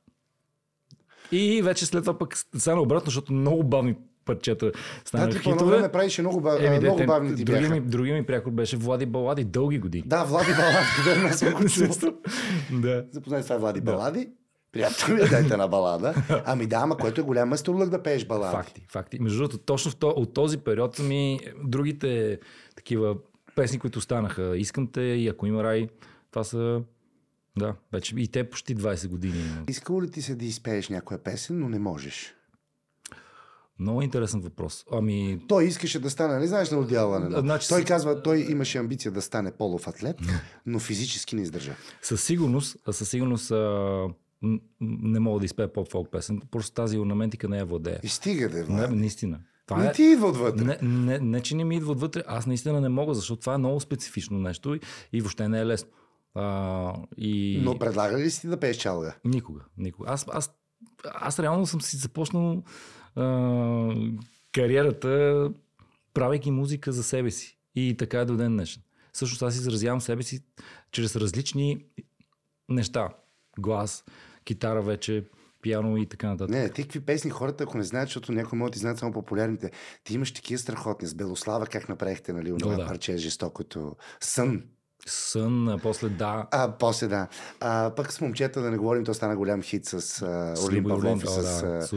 И вече след това пък стана обратно, защото много бавни парчета Да, станаха ти по едно хитове. време правише много, ба... Еми, много дете, бавни ти други бяха. ми, други ми приятел беше Влади Балади дълги години. Да, Влади Балади, верно аз го да. Запознай с това е Влади Балади. Приятел ми, дайте на балада. Ами да, ама който е голям майсторлък да пееш балади. Факти, факти. Между другото, точно в то, от този период ми другите такива песни, които станаха. Искам те и ако има рай, това са да, вече и те почти 20 години. Искало ли ти се да изпееш някоя песен, но не можеш? Много интересен въпрос. Ами, Той искаше да стане, не знаеш на отдялване. Но... Значи той казва, той имаше амбиция да стане полов атлет, но физически не издържа. със сигурност, със сигурност а, не мога да изпея поп-фолк песен. Просто тази орнаментика не я владея. И стига да е, Не, наистина. Това Не е, ти идва отвътре. Не, не, не, че не ми идва отвътре, аз наистина не мога, защото това е много специфично нещо и, и въобще не е лесно. А, и... Но предлага ли си да пееш чалга? Никога, никога. Аз, аз, аз реално съм си започнал а, кариерата, правейки музика за себе си. И така е до ден днешен. Всъщност аз изразявам себе си чрез различни неща. Глас, китара вече, пиано и така нататък. Не, ти какви песни хората, ако не знаят, защото някои могат да знаят само популярните. Ти имаш такива страхотни. С Белослава как направихте, нали, онова да. парче жестокото. Сън. Сън, а после да. А, после да. А, пък с момчета да не говорим, то стана голям хит с С Любо Павлов и с, да,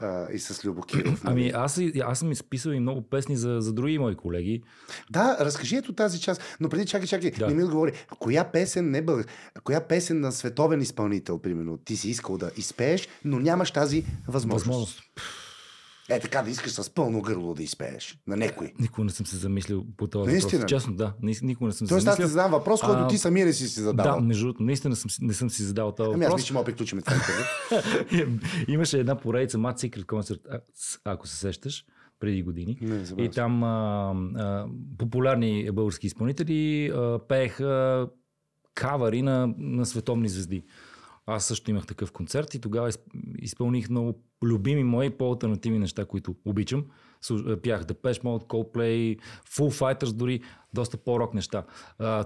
а, и с Любо Киров. Ами нали. аз, аз съм изписал и много песни за, за други мои колеги. Да, разкажи ето тази част. Но преди чакай, чакай, Да. не ми отговори. Коя песен не бъл... Коя песен на световен изпълнител, примерно, ти си искал да изпееш, но нямаш тази възможност? Възможност. Е така да искаш с пълно гърло да изпееш на някой. Никога не съм се замислил по този Наистина въпрос. Честно, да. Ни- Никога не съм се Тоест аз ти замислил. задавам въпрос, който А, ти самия не си си Да, задавал. между другото, наистина съм, не съм си задал този Ами аз въпрос. мисля, че мога да приключим. Имаше една поредица Mad Secret с- ако се сещаш, преди години. Не, И там а, а, популярни български изпълнители а, пееха кавари на, на световни звезди. Аз също имах такъв концерт и тогава изп- изпълних много любими мои по-алтернативни неща, които обичам. Пях Depeche Mode, Coldplay, Full Fighters дори, доста по-рок неща. А,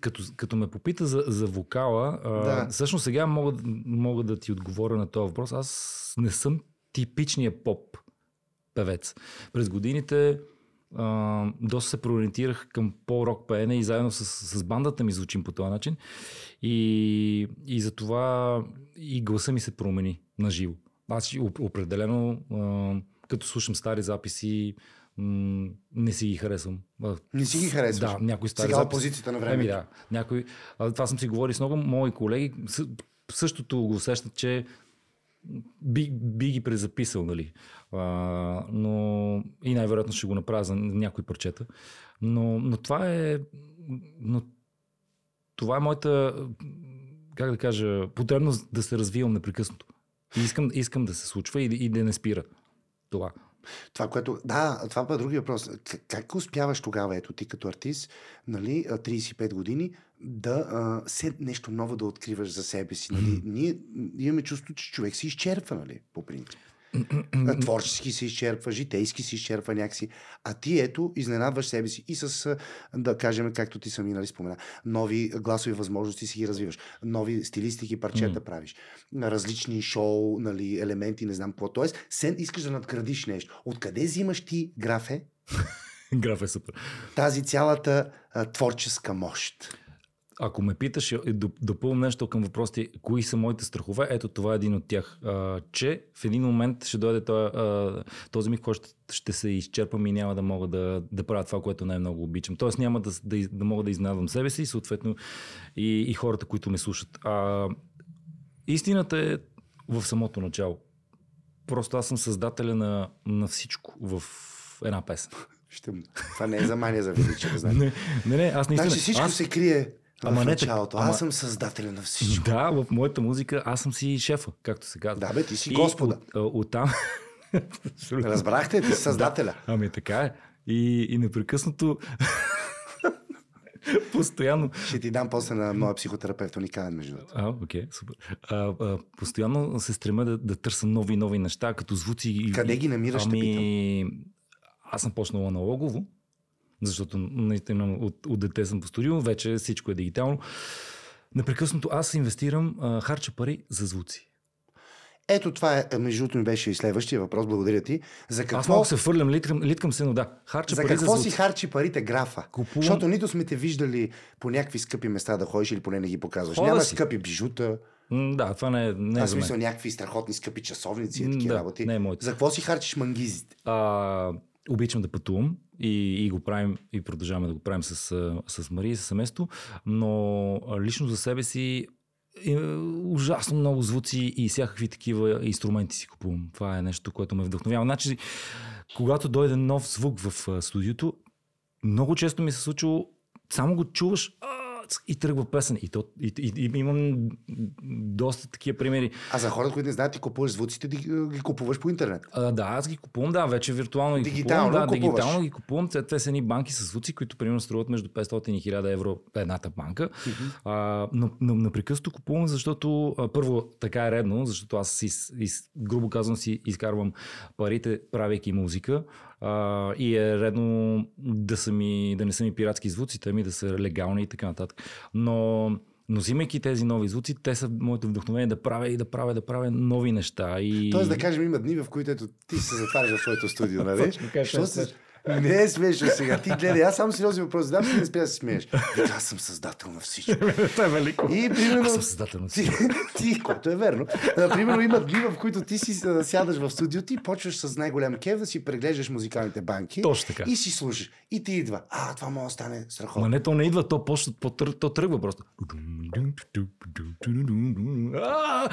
като, като ме попита за, за вокала, а, Да. всъщност сега мога, мога да ти отговоря на този въпрос. Аз не съм типичния поп певец. През годините а, доста се проориентирах към по-рок пеене и заедно с, с бандата ми звучим по този начин. И, и затова и гласа ми се промени на живо. Аз определено, а, като слушам стари записи, м, не си ги харесвам. Не си ги харесваш. Да, някои стари Сега записи. опозицията на Еми времето. да, някой, а, това съм си говорил с много мои колеги. Същото го усещат, че би, би ги презаписал, нали. А, но и най-вероятно ще го направя за някои парчета. Но, но това е. Но това е моята, как да кажа, потребност да се развивам непрекъснато. И искам, искам да се случва и, и да не спира. Това. Това, което... Да, това е другия въпрос. Как успяваш тогава, ето ти като артист, нали, а, 35 години, да а, се нещо ново да откриваш за себе си. Нали? Ние имаме чувство, че човек се изчерпва, нали, по принцип. Творчески се изчерпва, житейски се изчерпва някакси. А ти ето, изненадваш себе си и с, да кажем, както ти сами нали, спомена, нови гласови възможности си ги развиваш, нови стилистики, парчета М. правиш, различни шоу, нали, елементи, не знам какво. Тоест, сен искаш да надградиш нещо. Откъде взимаш ти, графе, Граф е супер. тази цялата а, творческа мощ? Ако ме питаш, и доп- допълвам нещо към въпросите, кои са моите страхове, ето това е един от тях. А, че в един момент ще дойде този, а, този миг, който ще, ще се изчерпам и няма да мога да, да правя това, което най-много обичам. Тоест няма да, да, да мога да изненадвам себе си и съответно и, и хората, които ме слушат. А, истината е в самото начало. Просто аз съм създателя на, на всичко в една песен. Ще... Това не е за мания за величие, знаеш. Не, не, не аз наистина... Значи всичко аз... се крие в Ама не така- началото. ама- Аз съм създателя на всичко. Да, в моята музика аз съм си шефа, както се казва. Да, бе, ти си И Господа. От, оттам... Разбрахте, ти си създателя. Ами така е. И, и непрекъснато... Постоянно... Ще ти дам после на моя психотерапевт уникален, между другото. А, окей, супер. А, а, постоянно се стремя да, да търся нови нови неща, като звуци. и- Къде ги намираш, Ами, аз съм почнал аналогово, защото наистина от, от дете съм по студио, вече всичко е дигитално. Непрекъснато аз инвестирам, а, харча пари за звуци. Ето това е, между другото ми беше и следващия въпрос, благодаря ти. За Аз какво, малко се фърлям, литкам, литкам се, но да. Харча за пари какво за си харчи парите графа? Купувам- Защото нито сме те виждали по някакви скъпи места да ходиш или поне не ги показваш. Хода Няма си. скъпи бижута, М, Да, това не е, не е аз смисъл някакви страхотни скъпи часовници и такива да, работи. не е моето. За какво си харчиш мангизите? А, обичам да пътувам и, и го правим и продължаваме да го правим с, с Мария и с семейство, но лично за себе си е, ужасно много звуци и всякакви такива инструменти си купувам. Това е нещо, което ме вдъхновява. Значи, когато дойде нов звук в студиото, много често ми се случва, само го чуваш а, и тръгва песен. И, то, и, и, и имам доста такива примери. А за хората, които не знаят, ти купуваш звуците, ги, ги купуваш по интернет. А, да, аз ги купувам, да, вече виртуално ги Дигитално купувам. Да, купуваш. дигитално ги купувам. Те, те са едни банки с звуци, които примерно струват между 500 и 1000 евро едната банка. А, но, но непрекъснато купувам, защото а, първо така е редно, защото аз си, из, грубо казвам си изкарвам парите, правейки музика. А, и е редно да, са ми, да не са ми пиратски звуците ми, да са легални и така нататък. Но но взимайки тези нови звуци, те са моето вдъхновение да правя и да правя, да правя нови неща. И... Тоест да кажем, има дни, в които ето, ти се затваряш в своето студио, нали? Точно Що се... Не е смешно сега. Ти гледай, аз само сериозен въпрос задам, ти не спя да се смееш. Вика, аз съм създател на всичко. Това е велико. И примерно... Аз съм създател на ти, всичко. ти, което е верно. А, примерно има дни, в които ти си сядаш в студиото и почваш с най-голям кев да си преглеждаш музикалните банки. Точно така. И си слушаш. И ти идва. А, това може да стане страхотно. Ма не, то не идва, то, почва, то, то тръгва просто. А,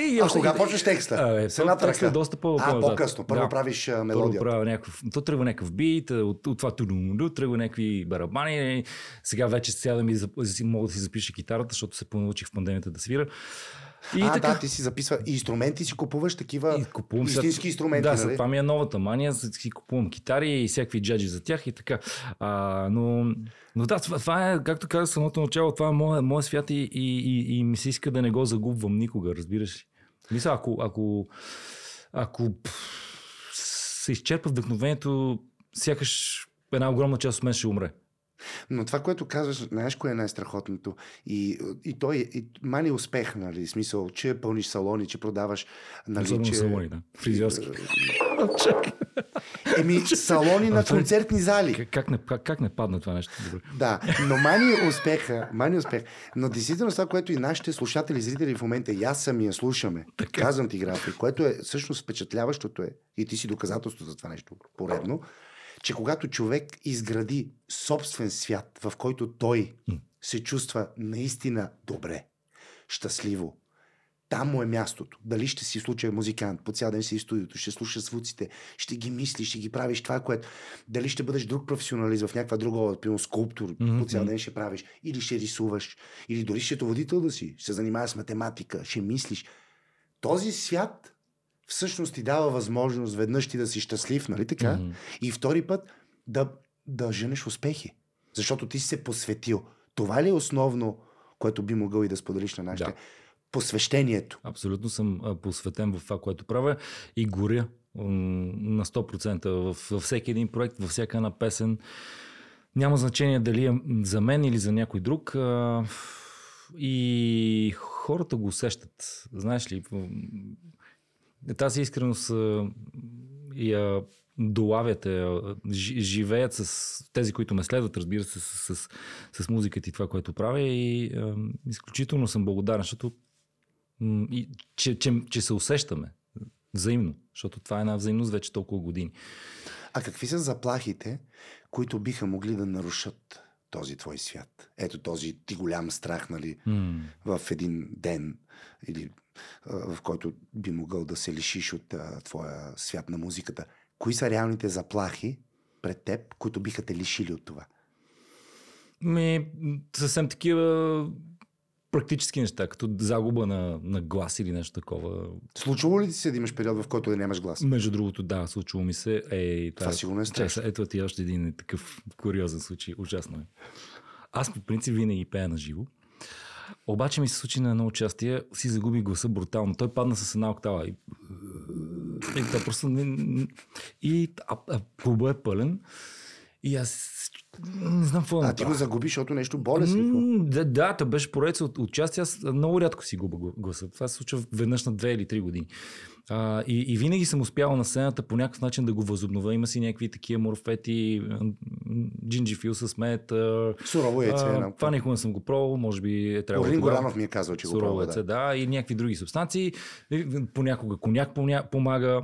и А още- кога почваш текста? А, е, С едната то текста ръка. е доста по- А, по-назад. по-късно. Първо Да. правиш а, Първо правя някакъв, то тръгва някакъв бит, от, от това тудум, тръгва някакви барабани. Сега вече сядам и мога да си запиша китарата, защото се понаучих в пандемията да свира. И а, така. да, ти си записва. И инструменти си купуваш такива И купувам сега- истински инструменти, Да, нали? това ми е новата мания, си купувам китари и всякакви джаджи за тях и така. А, но, но да, това, това е, както казах самото начало, това е моят мое свят и, и, и, и ми се иска да не го загубвам никога, разбираш ли. Мисля, ако, ако, ако се изчерпа вдъхновението, сякаш една огромна част от мен ще умре. Но това, което казваш, знаеш кое е най-страхотното? И, и той и, мани успех, нали? Смисъл, че пълниш салони, че продаваш, нали? Особено че... салони, да. Фризьорски. Еми, салони на е- концертни зали. Как, как, не, как, как не падна това нещо? Добре. Да, но мани успеха, мани успех. Но действително това, което и нашите слушатели, зрители в момента, и аз самия слушаме, казвам ти графи, което е всъщност впечатляващото е, и ти си доказателство за това нещо поредно, че когато човек изгради собствен свят, в който той се чувства наистина добре, щастливо, там му е мястото. Дали ще си случай музикант, по цял ден си в студиото, ще слушаш звуците, ще ги мислиш, ще ги правиш това, което... Дали ще бъдеш друг професионалист в някаква друга област, примерно скулптор, Мгм, по цял ден ще правиш, или ще рисуваш, или дори счетоводител да си, ще занимаваш с математика, ще мислиш. Този свят всъщност ти дава възможност веднъж ти да си щастлив, нали така? Мгм. И втори път да, да женеш успехи. Защото ти си се посветил. Това ли е основно, което би могъл и да споделиш на нашите? Да. Посвещението. Абсолютно съм посветен в това, което правя и горя на 100% в, във всеки един проект, във всяка една песен. Няма значение дали е за мен или за някой друг. И хората го усещат. Знаеш ли, тази искреност я долавят, я жи- живеят с тези, които ме следват, разбира се, с, с, с музиката и това, което правя. И а, изключително съм благодарен, защото и, че, че, че се усещаме взаимно, защото това е една взаимност вече толкова години. А какви са заплахите, които биха могли да нарушат този твой свят? Ето този ти голям страх, нали, М. в един ден, или а, в който би могъл да се лишиш от а, твоя свят на музиката. Кои са реалните заплахи пред теб, които биха те лишили от това? Ми, съвсем такива практически неща, като загуба на, на глас или нещо такова. Случвало ли ти се да имаш период, в който да нямаш глас? Между другото, да, случило ми се. Е, Това сигурно е Чакай, страшно. Ето ти още един такъв куриозен случай. Ужасно е. Аз по принцип винаги пея на живо. Обаче ми се случи на едно участие, си загуби гласа брутално. Той падна с една октава. И, и, това просто не- и а, а, клуба е пълен. И аз не знам какво А ти го загубиш, защото нещо болест ли? какво? М, Да, да, то беше поредица от участия. Аз много рядко си губа гла- гласа. Това се случва веднъж на две или три години. А, и, и винаги съм успявал на сцената по някакъв начин да го възобновя. Има си някакви такива морфети, джинджифил с мед. Сурово яйце. а, това никога не съм го пробвал, може би е трябвало. Тогава. Горанов ми е казал, че го Сурово пробва. Да. да. и някакви други субстанции. Понякога коняк помага.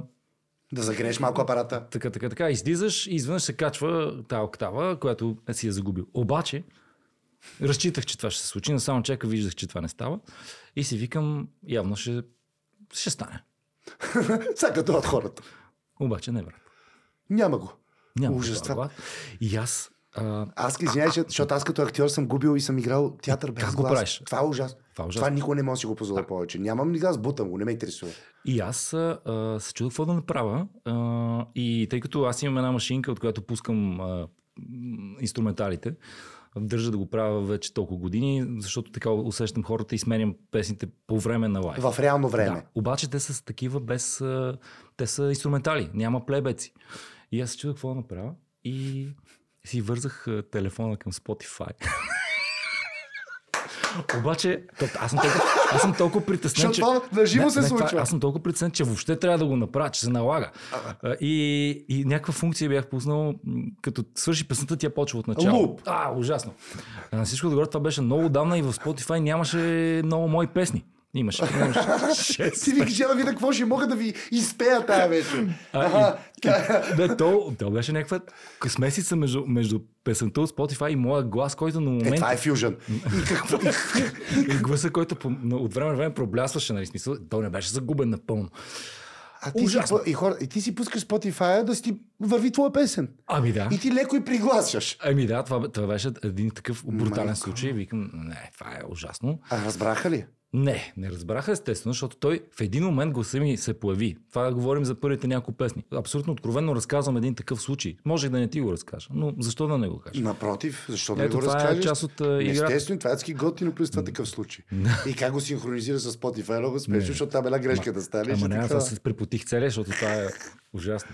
Да загрееш малко апарата. Така, така, така. Излизаш и изведнъж се качва тази октава, която си я загубил. Обаче, разчитах, че това ще се случи, но само чека виждах, че това не става. И си викам, явно ще, ще стане. Сега като от хората. Обаче не, брат. Няма го. Няма Ужас, това. И аз... А, Аз извинявай, защото аз като актьор съм губил и съм играл театър без Как го глас. правиш? Това е ужасно. Това е ужасно. Това никога не мога да си го позволя повече. Нямам ли глас, бутам го, не ме интересува. И аз а, се чудох какво да направя. А, и тъй като аз имам една машинка, от която пускам а, инструменталите, държа да го правя вече толкова години, защото така усещам хората и сменям песните по време на лайв. В реално време. Да, обаче те са такива без... а, Те са инструментали, няма плейбеци. И аз се чудах какво да направя и си вързах телефона към Spotify. Обаче, аз, съм толкова, аз съм толкова притеснен, че... това на живо се не, това- случва. Аз съм толкова притеснен, че въобще трябва да го направя, че се налага. И, и някаква функция бях пуснал, като свърши песента, тя почва от начало. Луп. А, ужасно. На всичко отгоре това беше много давна и в Spotify нямаше много мои песни. Имаше. имаше шест. Ти викаш, я да видя какво ще мога да ви изпея тая вечер. А, Аха, Да, то, то беше някаква смесица между, между песента от Spotify и моя глас, който на Е, момента... това е фюжън. И какво? И гласа, който по, от време на време проблясваше, нали, смисъл, той не беше загубен напълно. А ти, си, Ужасно. по- и, хора, и ти си пускаш Spotify да си върви твоя песен. Ами да. И ти леко и пригласяш. Ами да, това, това беше един такъв брутален Майко. случай. Викам, не, това е ужасно. А разбраха ли? Не, не разбраха естествено, защото той в един момент гласа ми се появи. Това да говорим за първите няколко песни. Абсолютно откровенно разказвам един такъв случай. Можех да не ти го разкажа, но защо да не го кажа? Напротив, защо да не Ето, го това е част от, а, играта. Естествено, това е адски готино, плюс това такъв случай. И как го синхронизира с Spotify, много смешно, защото там една грешка да стане. Ама не, аз се препотих целия, защото това е ужасно.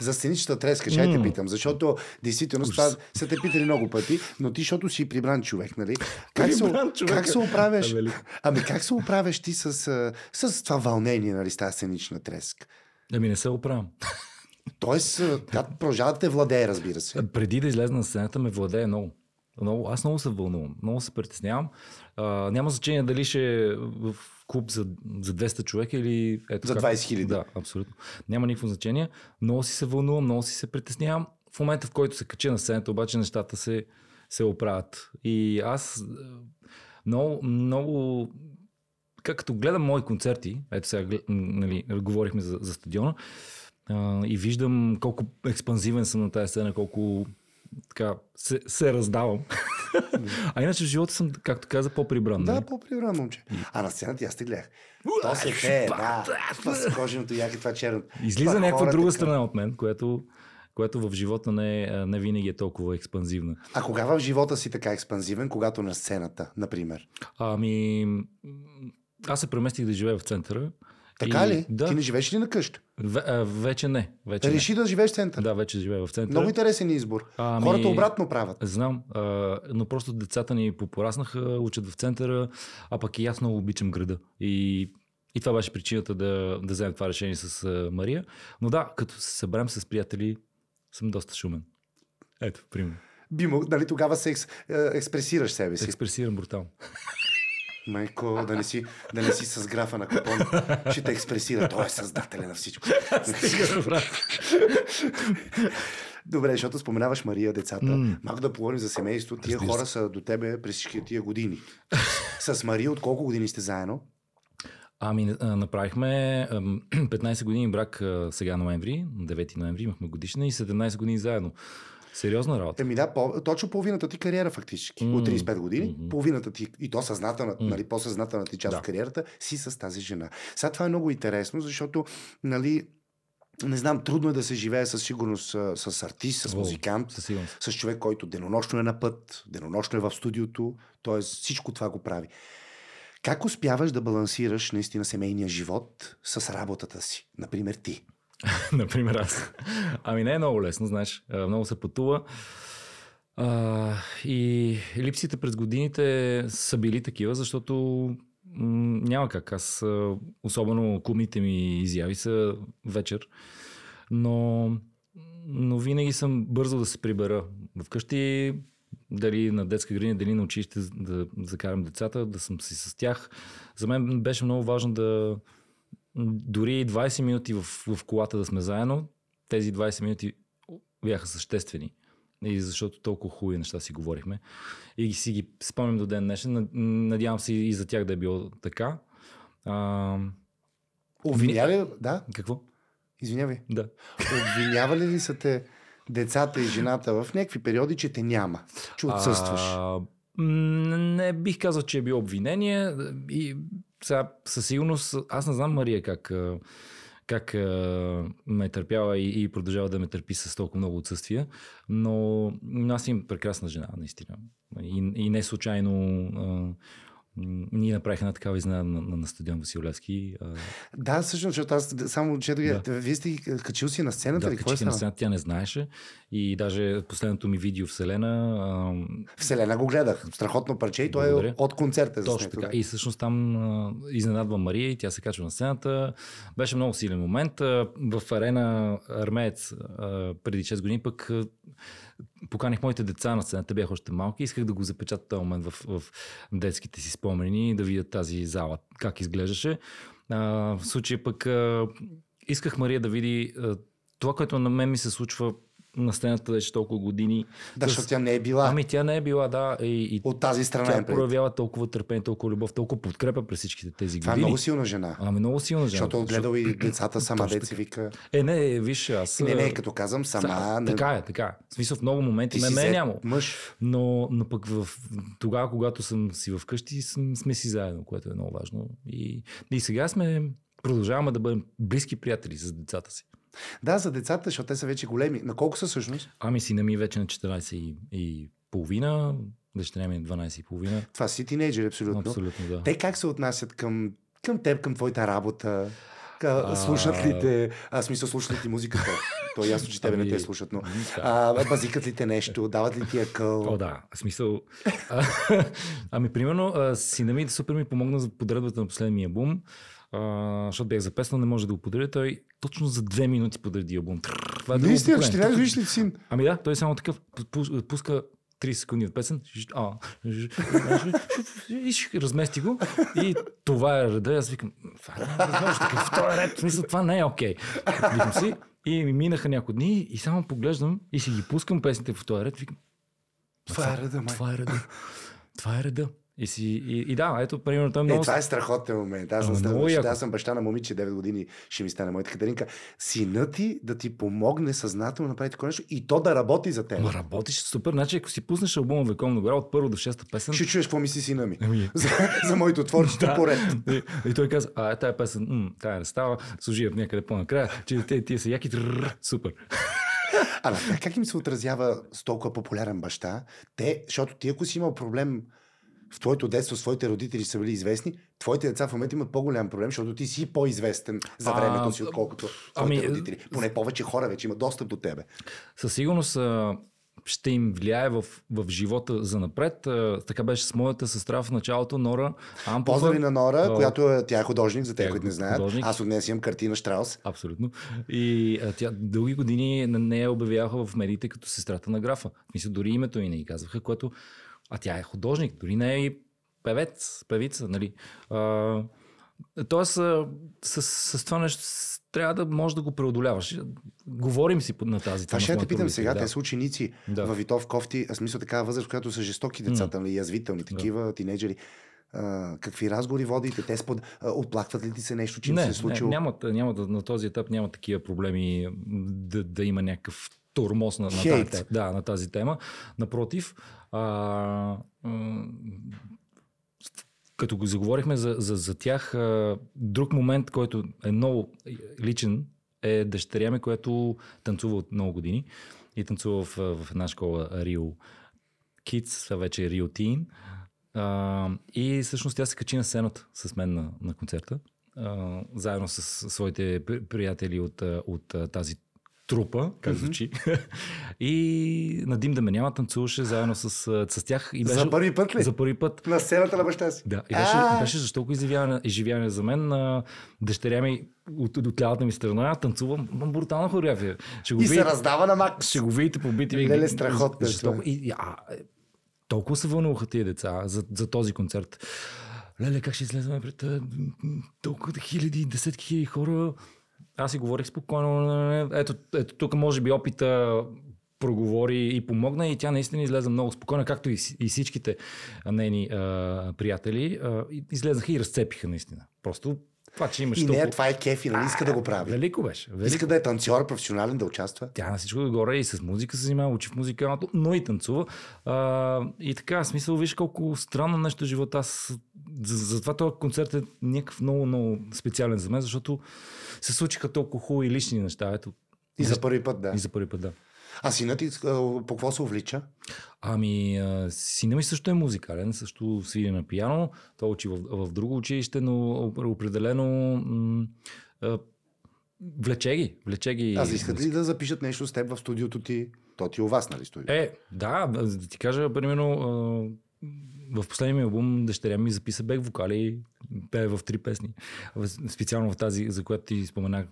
За сценичната треска, ще те питам, защото действително това са те питали много пъти, но ти, защото си прибран човек, нали? Как се, как се оправяш? е велико. Ами как се оправяш ти с, с това вълнение, нали, с тази сценична треска? Ами не се оправям. Тоест, тя продължава те владее, разбира се. Преди да излезе на сцената ме владее много. много аз много се вълнувам, много се притеснявам. А, няма значение дали ще е в клуб за, за 200 човека или... Ето За как- 20 000. Да, абсолютно. Няма никакво значение. Много си се вълнувам, много си се притеснявам. В момента, в който се кача на сцената, обаче нещата се, се оправят. И аз е, много, много как като гледам мои концерти, ето сега нали, говорихме за, за стадиона, а, и виждам колко експанзивен съм на тази сцена, колко така се, се раздавам. а иначе в живота съм, както каза, по-прибран. Да, нали? по-прибран момче. А на сцената аз те гледах. То се пее, да. Това с коженото яки, това черно. Излиза Това някаква друга страна от мен, което, което в живота не, е- не винаги е толкова експанзивна. А кога в живота си така експанзивен, когато на сцената, например? Ами, аз се преместих да живея в центъра. Така и, ли? Да. Ти не живееш ли на къща? В, а, вече не. Вече Реши да живееш в не. център. Да, вече живея в центъра. Много интересен избор. Ами- Хората обратно правят. Знам, а, но просто децата ни попораснаха, учат в центъра, а пък и аз много обичам града. И, и това беше причината да, да вземем това решение с а, Мария. Но да, като се съберем с приятели, съм доста шумен. Ето, пример. Би мог, нали, тогава се екс, е, експресираш себе си. Експресирам брутално. Майко, да не си, да не си с графа на купон. Ще те експресира. Той е създателя на всичко. Добре, защото споменаваш Мария, децата. М. Малко да поговорим за семейство. Тия Разбира хора са до тебе през всички тия години. С Мария от колко години сте заедно? Ами, направихме ам, 15 години брак сега ноември, 9 ноември имахме годишна и 17 години заедно. Сериозна работа. Еми да, по, точно половината ти кариера фактически. М. От 35 години, Мгм. половината ти, и то съзнателна, нали, по-съзнателната ти част Да. от кариерата, си с тази жена. Сега това е много интересно, защото, нали, не знам, трудно е да се живее със сигурност а, с артист, с музикант, Със с човек, който денонощно е на път, денонощно е в студиото, т.е. всичко това го прави. Как успяваш да балансираш наистина семейния живот с работата си? Например, ти. Например аз. Ами не е много лесно, знаеш. Много се пътува. А, и липсите през годините са били такива, защото м- няма как. Аз, особено клубните ми изяви са вечер. Но, но винаги съм бързо да се прибера. Вкъщи, дали на детска градина, дали на училище да закарам децата, да съм си с тях. За мен беше много важно да, дори 20 минути в, в колата да сме заедно, тези 20 минути бяха съществени. И защото толкова хубави неща си говорихме. И си ги спомням до ден днешен. Над- Надявам се и за тях да е било така. А, Обвиняли, да, какво? извинявай. Да. Обвинявали ли са те децата и жената в някакви периоди, че те няма, че отсъстваш? А, не бих казал, че е било обвинение. И сега със сигурност, аз не знам Мария как, как ме е търпяла и, и продължава да ме търпи с толкова много отсъствия, но аз имам прекрасна жена, наистина. И, и не случайно а, ние направихме една такава изненада на, на, на стадион Василевски. Да, всъщност, защото аз само четох, да. вие сте качил си на сцената да, ли? Какво е на сцената, тя не знаеше. И даже последното ми видео Вселена... А... Вселена го гледах. Страхотно парче и той е от концерта. Точно така. И всъщност там а, изненадва Мария и тя се качва на сцената. Беше много силен момент. А, в арена Армеец а, преди 6 години пък поканих моите деца на сцената, бяха още малки. Исках да го запечатат този момент в, в детските си спомени, да видят тази зала, как изглеждаше. А, в случая пък а, исках Мария да види а, това, което на мен ми се случва на сцената вече толкова години. Да, с... защото тя не е била. Ами тя не е била, да. И, и От тази страна тя е проявява толкова търпение, толкова любов, толкова подкрепа през всичките тези Това години. е много силна жена. Ами много силна жена. Защото гледал и децата сама деца вика. Е, не, виж, аз. Не, не, като казвам сама. Са, не... Така е, така е. В смисъл в много моменти ме, ме е нямало. Мъж. Но, но пък в, тогава, когато съм си вкъщи, сме, сме си заедно, което е много важно. И, и сега сме продължаваме да бъдем близки приятели с децата си. Да, за децата, защото те са вече големи. На колко са всъщност? Ами сина ми е вече на 14 и, и половина, дъщеря ми е 12 и половина. Това си тинейджери, абсолютно. Абсолютно, да. Те как се отнасят към, към теб, към твоята работа? А, слушат ли те, а, смисъл слушат ли ти музиката? То е ясно, че тебе ами, не те слушат, но а, базикат ли те нещо, дават ли ти къл? О, да, смисъл. А, ами, примерно, сина ми супер ми помогна за подредбата на последния албум а, защото бях запеснал, не може да го подаря. Той точно за две минути подреди албум. Това е Наистина, 14 годишни син. Ами да, той е само такъв, пуска 30 секунди от песен, а, размести го. И това е реда. Аз викам, това е възможно, такъв, това е ред, смисъл, това не е окей. Okay. Викам си, и ми минаха някои дни и само поглеждам и си ги пускам песните в този ред. Викам, това е реда, май. Това е реда. Това е реда. И, си, и, и да, ето, примерно, той е много... Е, това е страхотен момент. Аз съм, много баща, аз съм баща на момиче, 9 години ще ми стане моята Катеринка. Сина ти да ти помогне съзнателно да направи такова нещо и то да работи за теб. Ма работиш супер. Значи, ако си пуснеш албума Вековна гора от първо до шеста песен... Ще чуеш какво мисли сина ми. Ами... за, за моето творчество да. поред. И, и, той каза, а, тая песен, м, тая не става, служи в някъде по-накрая, че те, тия са яки, супер. А, как им се отразява с толкова популярен баща? Те, защото ти ако си имал проблем в твоето детство своите родители са били известни, твоите деца в момента имат по-голям проблем, защото ти си по-известен за времето си, отколкото твоите ами, родители. Поне повече хора вече имат достъп до тебе. Със сигурност ще им влияе в, в живота за напред. Така беше с моята сестра в началото, Нора Ампова. Поздрави на Нора, а, която е, тя е художник, за те, които не знаят. Художник. Аз от нея си имам картина Штраус. Абсолютно. И а, тя дълги години на нея обявяха в медиите като сестрата на графа. Мисля, дори името и не ги казваха, което а тя е художник, дори не е и певец, певица, нали. А, тоест, с, с, с това нещо трябва да можеш да го преодоляваш. Говорим си на тази тема. Ще те питам сега. Да. Те са ученици да. в Витов кофти, а смисъл такава възраст, в която са жестоки децата, mm. нали, язвителни, такива да. тинейджери. Uh, какви разговори водите? Те спод... Uh, отплакват ли ти се нещо, че не, се е случило? Не, няма, няма, на този етап няма такива проблеми да, да има някакъв тормоз на, на, тази, да, на тази тема. Напротив, а, като го заговорихме за, за, за тях, друг момент, който е много личен, е дъщеря ми, която танцува от много години и танцува в, в една школа Rio Kids, а вече Rio Teen. А, и всъщност тя се качи на сцената с мен на, на концерта, а, заедно с своите приятели от, от тази трупа, как звучи. Mm-hmm. и Надим да ме няма танцуваше заедно с, с тях. И беше, за първи път ли? За първи път. На сцената на баща си. Да. И беше, беше защо изживяване, изживяване за мен. На дъщеря ми от, от лявата ми страна танцува брутална хореография. Ще го и видите, се раздава на макс. Ще го видите по бити. Леле, страхотно. Жестоко. И, а, толкова се вълнуваха тия деца за, за този концерт. Леле, как ще излезем пред толкова хиляди, десетки хиляди хора? Аз си говорих спокойно. Ето, ето тук може би опита проговори и помогна и тя наистина излезе много спокойно, както и, и всичките нейни а, приятели. А, излезнаха и разцепиха наистина. Просто това, че имаш и толкова... не, това е кефи, нали иска да го прави. Велико беше. Велико. Иска да е танцор, професионален, да участва. Тя на всичко отгоре и с музика се занимава, учи в музикалното, но и танцува. А, и така, смисъл, виж колко странно нещо е живота. Аз, затова този концерт е някакъв много, много специален за мен, защото се случиха толкова хубави лични неща. Ето. И за първи път, да. И за първи път, да. А синът ти а, по какво се увлича? Ами, сина ми също е музикален, също свири на пиано. Той учи в, в друго училище, но определено м- влече ги. Влече ги Аз искат ли да запишат нещо с теб в студиото ти? То ти е у вас, нали, студиото? Е, да, да ти кажа, примерно, в последния ми албум дъщеря ми записа бек вокали, пее в три песни. Специално в тази, за която ти споменах,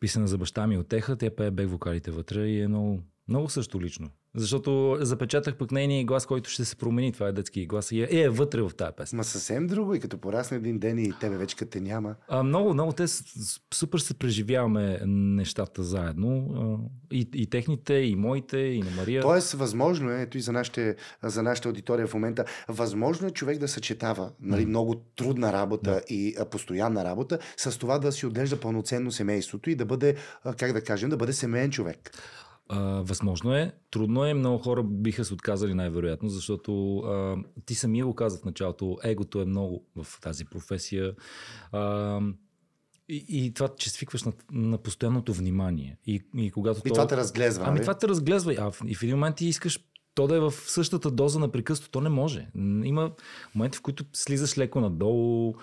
писана за баща ми от Теха, тя пее бек вокалите вътре и е много, много също лично. Защото запечатах пък нейния глас, който ще се промени. Това е детски глас и е, е вътре в тази песен. Ма съвсем друго и като порасне един ден и тебе вече като те няма. А, много, много. Те супер се преживяваме нещата заедно. И, и техните, и моите, и на Мария. Тоест, възможно е, ето и за, нашите, за нашата аудитория в момента, възможно е човек да съчетава нали, mm. много трудна работа да. и постоянна работа с това да си отглежда пълноценно семейството и да бъде, как да кажем, да бъде семейен човек. А, възможно е, трудно е, много хора биха се отказали най-вероятно, защото а, ти самия го каза в началото, егото е много в тази професия. А, и, и това, че свикваш на, на постоянното внимание. И, и, когато и то... това те разглезва. Ами нали? това те разглезва. А и в един момент ти искаш то да е в същата доза на прекъсто. То не може. Има моменти, в които слизаш леко надолу,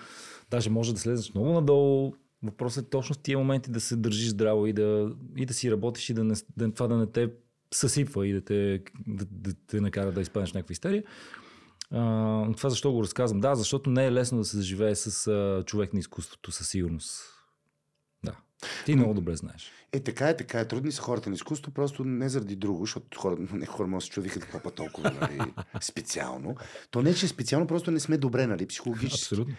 даже може да слезеш много надолу, Въпросът е точно в тия моменти да се държиш здраво и да, и да си работиш и да, не, да това да не те съсипва и да те, да, да те накара да изпаднеш някаква истерия. А, това защо го разказвам? Да, защото не е лесно да се заживее с а, човек на изкуството, със сигурност. Да. Ти много добре знаеш. Е, така е, така е. Трудни са хората на изкуство, просто не заради друго, защото хора, не хора може да се чудиха какво па толкова нали, специално. То не, че специално, просто не сме добре, нали, психологически. Абсолютно.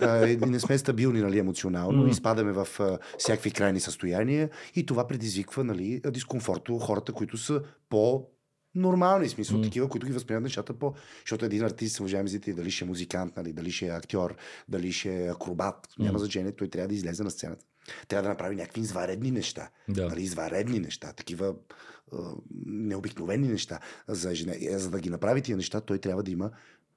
А, и не сме стабилни, нали, емоционално, mm. изпадаме в а, всякакви крайни състояния и това предизвиква, нали, дискомфорт у хората, които са по нормални, смисъл, mm. такива, които ги възприемат нещата по... Защото един артист, уважаеми зрители, дали ще е музикант, нали, дали ще е актьор, дали ще е акробат, mm. няма значение, той трябва да излезе на сцената. Трябва да направи някакви изваредни неща. Да. Нали, изваредни неща, такива е, необикновени неща. За, за да ги направи тия неща, той трябва да има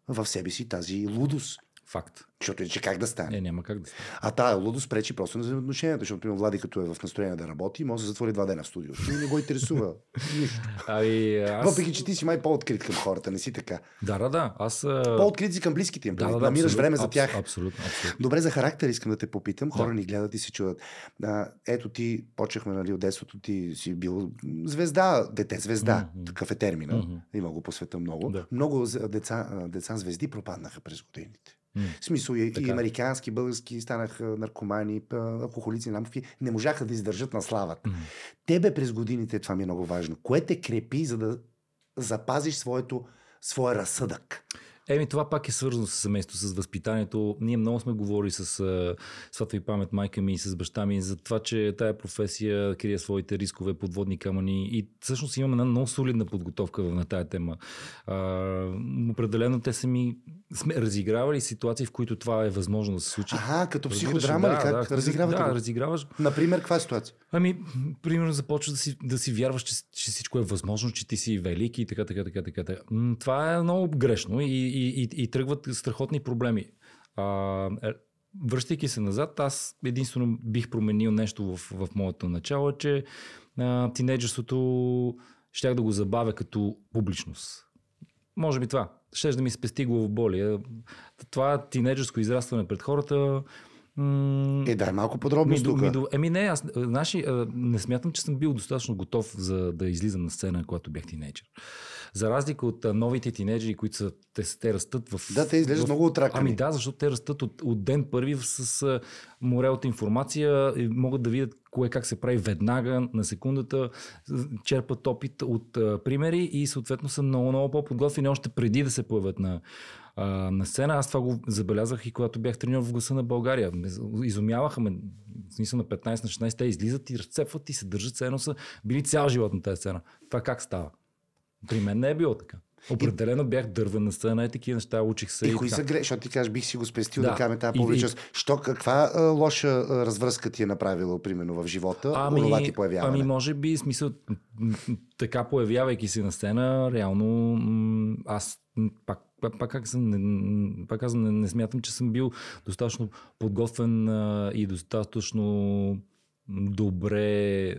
в себе си тази лудост. Факт. Защото иначе как да стане? Не, няма как да стане. А тая лудост пречи просто на взаимоотношенията, защото примерно Влади като е в настроение да работи, може да затвори два дена в студиото. И не го интересува. Нищо. Ами, аз... Въпреки, че ти си май по-открит към хората, не си така. Да, да, да. Аз... По-открит си към близките им. Да, да, да, Намираш време за абс, тях. Абсолютно, абсолютно. Добре, за характер искам да те попитам. Хора Да. ни гледат и се чудат. А, ето ти, почнахме нали, от детството, ти си бил звезда, дете звезда. Мгм. Такъв е термина. Мгм. Има го по света много. Да. Много деца, деца звезди пропаднаха през годините. В смисъл и, и Така е. американски, български станаха наркомани, алкохолици, намки, не можаха да издържат на славата. Тебе през годините, това ми е много важно, кое те крепи, за да запазиш своето, своя разсъдък? Еми, това пак е свързано с семейството, с възпитанието. Ние много сме говорили с а, светла и памет майка ми и с баща ми за това, че тая професия крие своите рискове, подводни камъни и всъщност имаме една много солидна подготовка на тая тема. А, определено те са ми сме разигравали ситуации, в които това е възможно да се случи. Аха, като Разбираш ли? психодрама ли? Да, Как да, разигравате Да, го? разиграваш. Например, каква е ситуация? Ами, примерно започваш да си, да си вярваш, че, че всичко е възможно, че ти си велики и така, така, така, така. така. Това е много грешно и, и, и, и тръгват страхотни проблеми. А, е, връщайки се назад, аз единствено бих променил нещо в, в моето начало, че а, тинейджерството щях да го забавя като публичност. Може би това. Ще да ми спести главоболие. Това тинейджерско израстване пред хората м- Е, дай малко подробност ми, тук. ми, еми не, аз значи, а, не смятам, че съм бил достатъчно готов за да излизам на сцена, когато бях тинейджър. За разлика от новите тинейджери, които са, те, те растат в... Да, те изглеждат в... много отракани. Ами да, защото те растат от, от ден първи с а, море от информация и могат да видят кое как се прави веднага, на секундата, черпат опит от а, примери и съответно са много, много по-подготвени още преди да се появят на, а, на сцена. Аз това го забелязах и когато бях треньор в гласа на България. Изумяваха ме, в смисъл на 15 на 16, те излизат и разцепват и се държат, все едно са били цял живот на тази сцена. Това как става? При мен не е било така. Определено бях дървен на сцена и такива неща, учих се. И, и кои са грешки? Защото ти кажеш, бих си го спестил да, Да. кажем тази И- публичност. Що, каква а, лоша а, развръзка ти е направила, примерно, в живота? Ами, онова ти появяване? ами, може би, смисъл, така появявайки се на сцена, реално м, аз пак, пак, съм, не, пак казвам, не, не смятам, че съм бил достатъчно подготвен а, и достатъчно добре.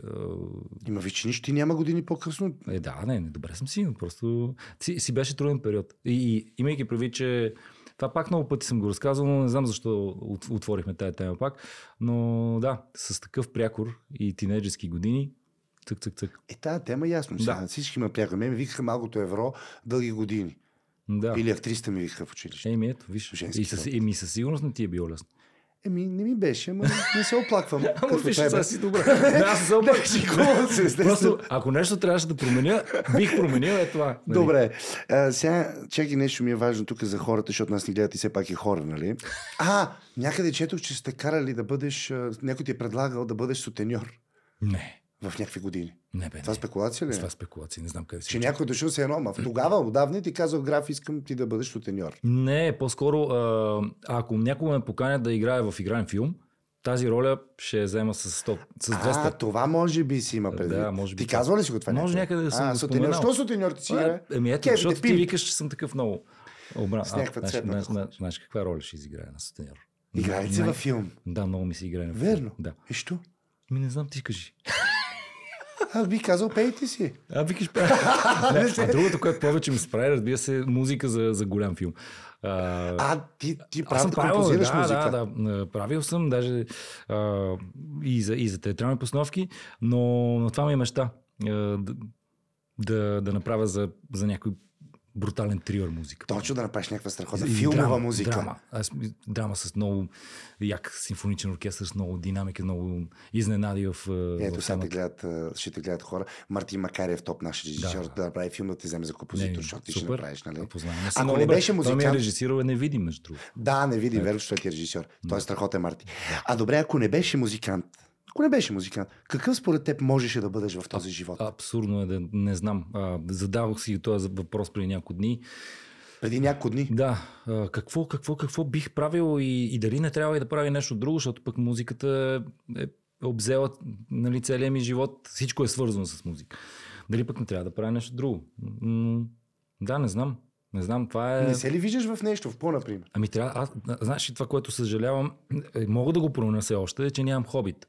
Има ви, че нищо няма години по-късно. Е, да, не, не, добре съм си, но просто си, си беше труден период. И, и имайки прави, че това пак много пъти съм го разказвал, но не знам защо от- отворихме тази тема пак. Но да, с такъв прякор и тинейджерски години, цък, цък, цък. Е, тази тема е ясно. Сега, Да. Всички ме пряха. Ме ми викаха малкото евро дълги години. Да. Или актрисата ми викаха в училище. Еми, ето, виж. Женски И със, еми, със сигурност не ти е било лесно. Еми, не ми беше, ама не се оплаквам. Ама виж, сега си добре. Аз се естествено. Просто, ако нещо трябваше да променя, бих променил е това. нали? Добре. А, сега, чакай нещо ми е важно тук за хората, защото нас ни гледат и все пак е хора, нали? А, някъде четох, че сте карали да бъдеш, някой ти е предлагал да бъдеш сутеньор Не, в някакви години. не бе. Това не. спекулация ли? е? Това спекулации, не знам къде си. Че някой е дошъл се едно, ама в тогава, отдавна ти казал граф, искам ти да бъдеш сутеньор. Не, по-скоро, а, ако някога ме поканят да играя в игрален филм, тази роля ще я взема с 100, с 200. А, това може би си има предвид. Да, може би Ти казва ли си го това? Може някъде? да съм А, го сутеньор. Що сутеньор ти си играе? Еми ето, Кеф, защото ти викаш, че съм такъв много. Обра... С някаква цветна знаеш- каква роля ще изиграя на сутеньор? Играе Най- във филм? Да, много ми се играе на филм. Верно. Да. И що? Ми не знам, ти кажи. Аз бих казал, пейте си. А, викаш, а другото, което повече ми се прави, разбира се, музика за, за голям филм. А, А, ти, ти аз съм правил, да, музика. да, да, правил съм даже а, и, за, и за театрални постановки, но, но това ми е мечта. Да, да, да направя за, за някой брутален триор музика. Точно да направиш някаква страхотна филмова драма, музика. Драма. Аз, драма с много як симфоничен оркестър, с много динамика, много изненади в, е, Ето в сега те гледат, а, ще те гледат хора. Мартин Макарев, топ наш режисьор, да, Да. направи филм да те вземе за композитор, защото ти ще направиш, нали? Се Ако не беше Той ми е музикант- режисирал е невидим, между другото. Да, не видим, верно, ти е режисьор. Той е страхотен Марти. А добре, ако не беше музикант, ако не беше музикант, какъв според теб можеше да бъдеш в този живот? Абсурдно е да не знам. А, задавах си този въпрос преди няколко дни. Преди няколко дни. Да, а, какво, какво, какво бих правил и, и дали не трябва и да прави нещо друго, защото пък музиката е обзела нали, целият ми живот. Всичко е свързано с музика. Дали пък не трябва да правя нещо друго? М, да, не знам. Не знам, това е... Не се ли виждаш в нещо, в какво, например? Ами трябва, аз, знаеш това, което съжалявам, е, мога да го променя все още, е, че нямам хобит.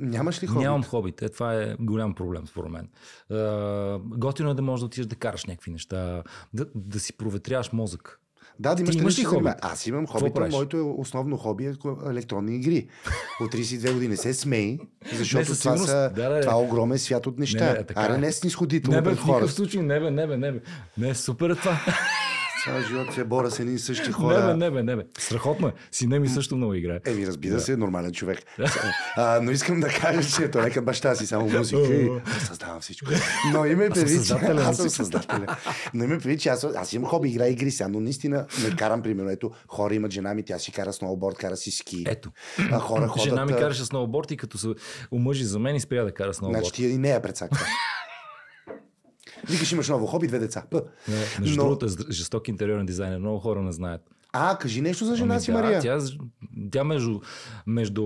Нямаш ли хобит? Нямам хобит. Е, това е голям проблем, според мен. Е, готино е да можеш да отидеш да караш някакви неща, да, да си проветряваш мозък. Да, да имаш, имаш ли занимаваш? Аз имам правиш? моето е основно хоби е електронни игри. От 32 години се смей, защото със това, са, Да, да, това е огромен свят от неща. Не, бе, така Аре е. не снисходително Не бе, пред хората. случай, не бе, не бе, не бе. Не, супер е това. Цял живот се боря с едни и същи Не хора. бе, не бе, не бе. Страхотно е. Сина ми също много играе. Еми, разбира се, нормален човек. А, но искам да кажа, че той като баща си, само музика и аз създавам всичко. Но има и Аз съм предвид, че аз съм създателя. Но има и предвид, че аз, аз имам хоби, игра игри сега, но наистина не карам, примерно, ето, хора имат жена ми, тя си кара сноуборд, кара си ски. Ето. А хора ходят... Жена ми караше сноуборд и като се омъжи за мен и спря да кара сноуборд. Значи ти и нея прецаква. Викаш, имаш ново хоби, две деца. П. Не, Между Но- другото е жесток интериорен дизайнер. Много хора не знаят. А, кажи нещо за жена Ами си, да, Мария. Тя, тя между, между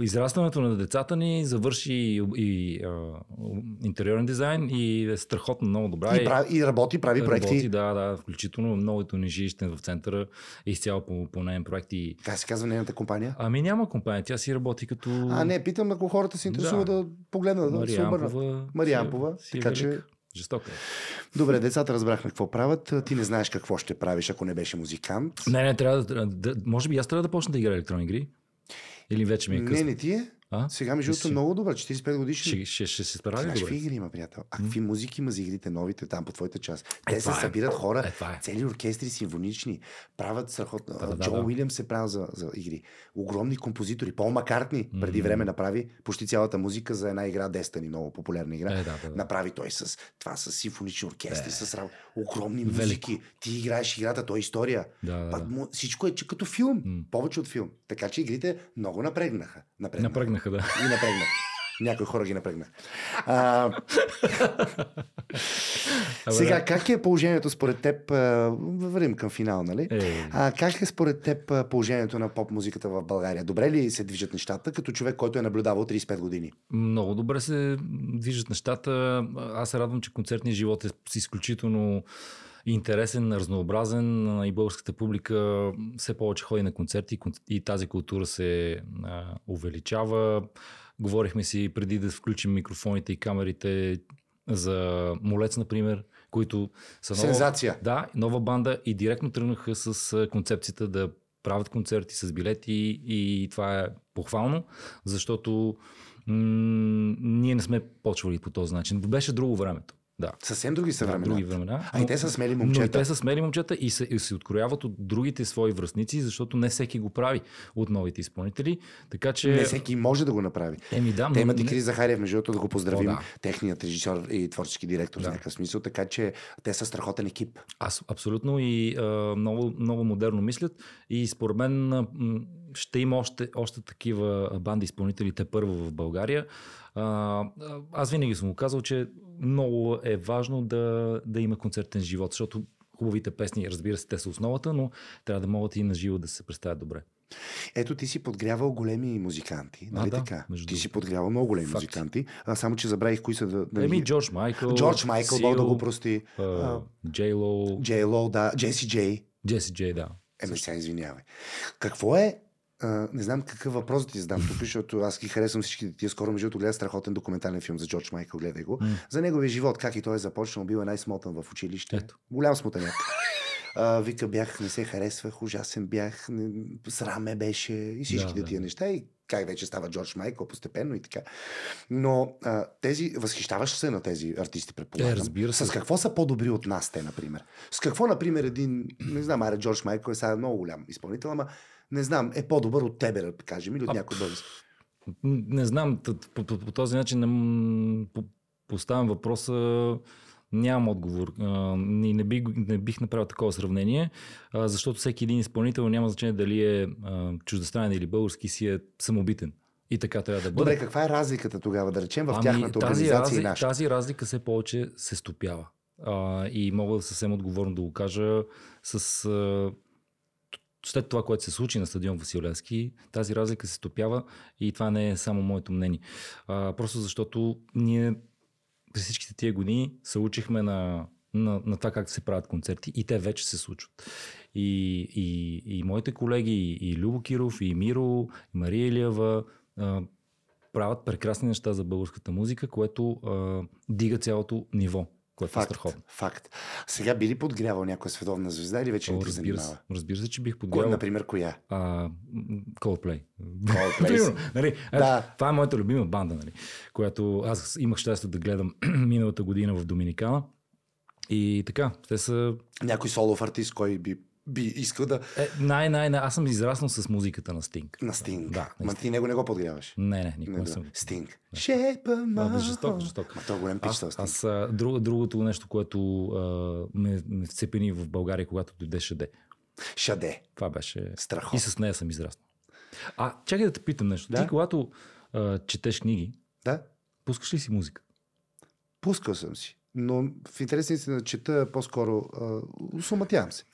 израстването на децата ни завърши и, и а, интериорен дизайн и е страхотно много добра. И, прави, и работи, прави проекти. Работи, да, да, включително новото ни жилище в центъра е изцяло по, по нейн проект. И... Как се казва нейната компания? Ами няма компания, тя си работи като А, не, питам, ако хората се интересуват да, Да. погледнат, да се обърнат. Мариампова. Си е така че- велик. Жестока. е. Добре, децата разбрахме какво правят. Ти не знаеш какво ще правиш, ако не беше музикант. Не, не, трябва да, да, Може би аз трябва да почна да играя електронни игри. Или вече ми е Не, късно. не ти е. А? Сега ми живото Си. е много добре. 45 годишни. Ще, ще, ще се справи Знаеш какви игри има, приятел? А какви музики има за игрите новите там по твоята част? Те се това е. събират хора, Е, е. цели оркестри симфонични, правят страхотно. Да, да, Джо да. Уилям се правил за, за игри. Огромни композитори. Пол Маккартни преди време направи почти цялата музика за една игра Destiny, много популярна игра. Е, да, да, да. Направи той с това с симфонични оркестри, Е. с рам- огромни Велико. музики. Ти играеш играта, то е история. Да, да, да. му- Всичко е че като филм. М. Повече от филм. Така че игрите много напрегнаха. Напрегнаха. Напрегнаха, да. И напрегнах. Някои хора ги напрегнах. А, сега, как е положението според теб? Вървим към финал, нали? Е. А, как е според теб положението на поп-музиката в България? Добре ли се движат нещата, като човек, който е наблюдавал 35 години? Много добре се движат нещата. Аз се радвам, че концертният живот е с изключително интересен, разнообразен и българската публика все повече ходи на концерти и тази култура се а, увеличава. Говорихме си преди да включим микрофоните и камерите за Молец, например, които са нова, Сензация. Да, нова банда и директно тръгнаха с концепцията да правят концерти с билети и това е похвално, защото м- ние не сме почвали по този начин. Беше друго времето. Да. Съвсем други са Да, времена. други времена. А и те са смели Но и момчета. те са смели момчета и се, и се открояват от другите свои връзници, защото не всеки го прави от новите изпълнители. Така че. Не всеки може да го направи. Еми да, Те но имат и не- Крис Захариев, между другото, да го поздравим, О, да. техният режисьор и творчески директор в Да. някакъв смисъл, така че те са страхотен екип. Аз абсолютно и а, много, много модерно мислят и според мен а, м, ще има още, още такива банди изпълнители те първо в България. А, аз винаги съм го казал, че много е важно да, да има концертен живот, защото хубавите песни, разбира се, те са основата, но трябва да могат и на живо да се представят добре. Ето ти си подгрявал големи музиканти, нали да, така? между Ти си подгрявал много големи Факт. музиканти, а, само че забравих кои са да... да Еми, Джордж Майкъл, Джордж Майкъл, Бог да Сил, го прости. Джей Лоу, Джей Лоу, да, Джеси Джей. Джеси Джей, да. Еми, сега извинявай. Какво е а, не знам какъв въпрос да ти задам тук, защото аз ги харесвам всички тия. Скоро, между другото, гледах страхотен документален филм за Джордж Майкъл, гледай го. М. За неговия живот, как и той е започнал, бил е най-смотан в училище. Ето. Голям смотаняк. А, вика, бях, не се харесвах, ужасен бях, не, срам ме беше и всичките Да, да. тия неща. И как вече става Джордж Майкъл постепенно и така. Но а, тези, възхищаваш се на тези артисти, предполагам. Е, разбира се. С какво са по-добри от нас те, например? С какво, например, един, не знам, аре Джордж Майкъл е сега много голям изпълнител, ама не знам, е по-добър от тебе, да кажем, или от А, някой български. Не знам, по, по, по този начин не, по, поставям въпроса, нямам отговор. А, не, не, бих, не бих направил такова сравнение, а, защото всеки един изпълнител няма значение дали е а, чуждестранен или български, си е самобитен. И така трябва да бъде. Добре, каква е разликата тогава, да речем, в тяхната Ами, тази, организация и разли, нашата? тази разлика все повече се стопява. А, и мога съвсем отговорно да го кажа с... А, след това, което се случи на стадион Василевски, тази разлика се стопява и това не е само моето мнение. А, просто защото ние през всичките тия години се учихме на, на, на това как се правят концерти и те вече се случват. И, и, и моите колеги, и, Любо Киров, и Миро, и Мария Илиева правят прекрасни неща за българската музика, което а, дига цялото ниво, което е Факт, страхотно. факт. Сега би ли подгрявал някоя световна звезда или вече не О, ти разбира, се, занимава? разбира се, че бих Кой, подгледал например, коя? а, Coldplay. Coldplay нали, ето, Да. Това е моята любима банда, нали, която аз имах щастие да гледам миналата година в Доминикана. И така, те са... Някой солов артист, кой би, би искал да... Е, най, най, най, аз съм израснал с музиката на Стинг. На Стинг. Да, Ма ти него не го подгряваш. Не, не, никога Не, не да. съм. Стинг. Shape of my Да, жесток, жесток. Ма той е голям пич, Аз, аз друг, другото нещо, което а, ме, ме вцепени в България, когато дойде Шаде. Шаде. Това беше... Страхотно. И с нея съм израснал. А, чакай да те питам нещо. Да. Ти, когато а, четеш книги, Да? пускаш ли си музика? Пускал съм си. Но в интерес си да чета по-скоро а, усуматявам се.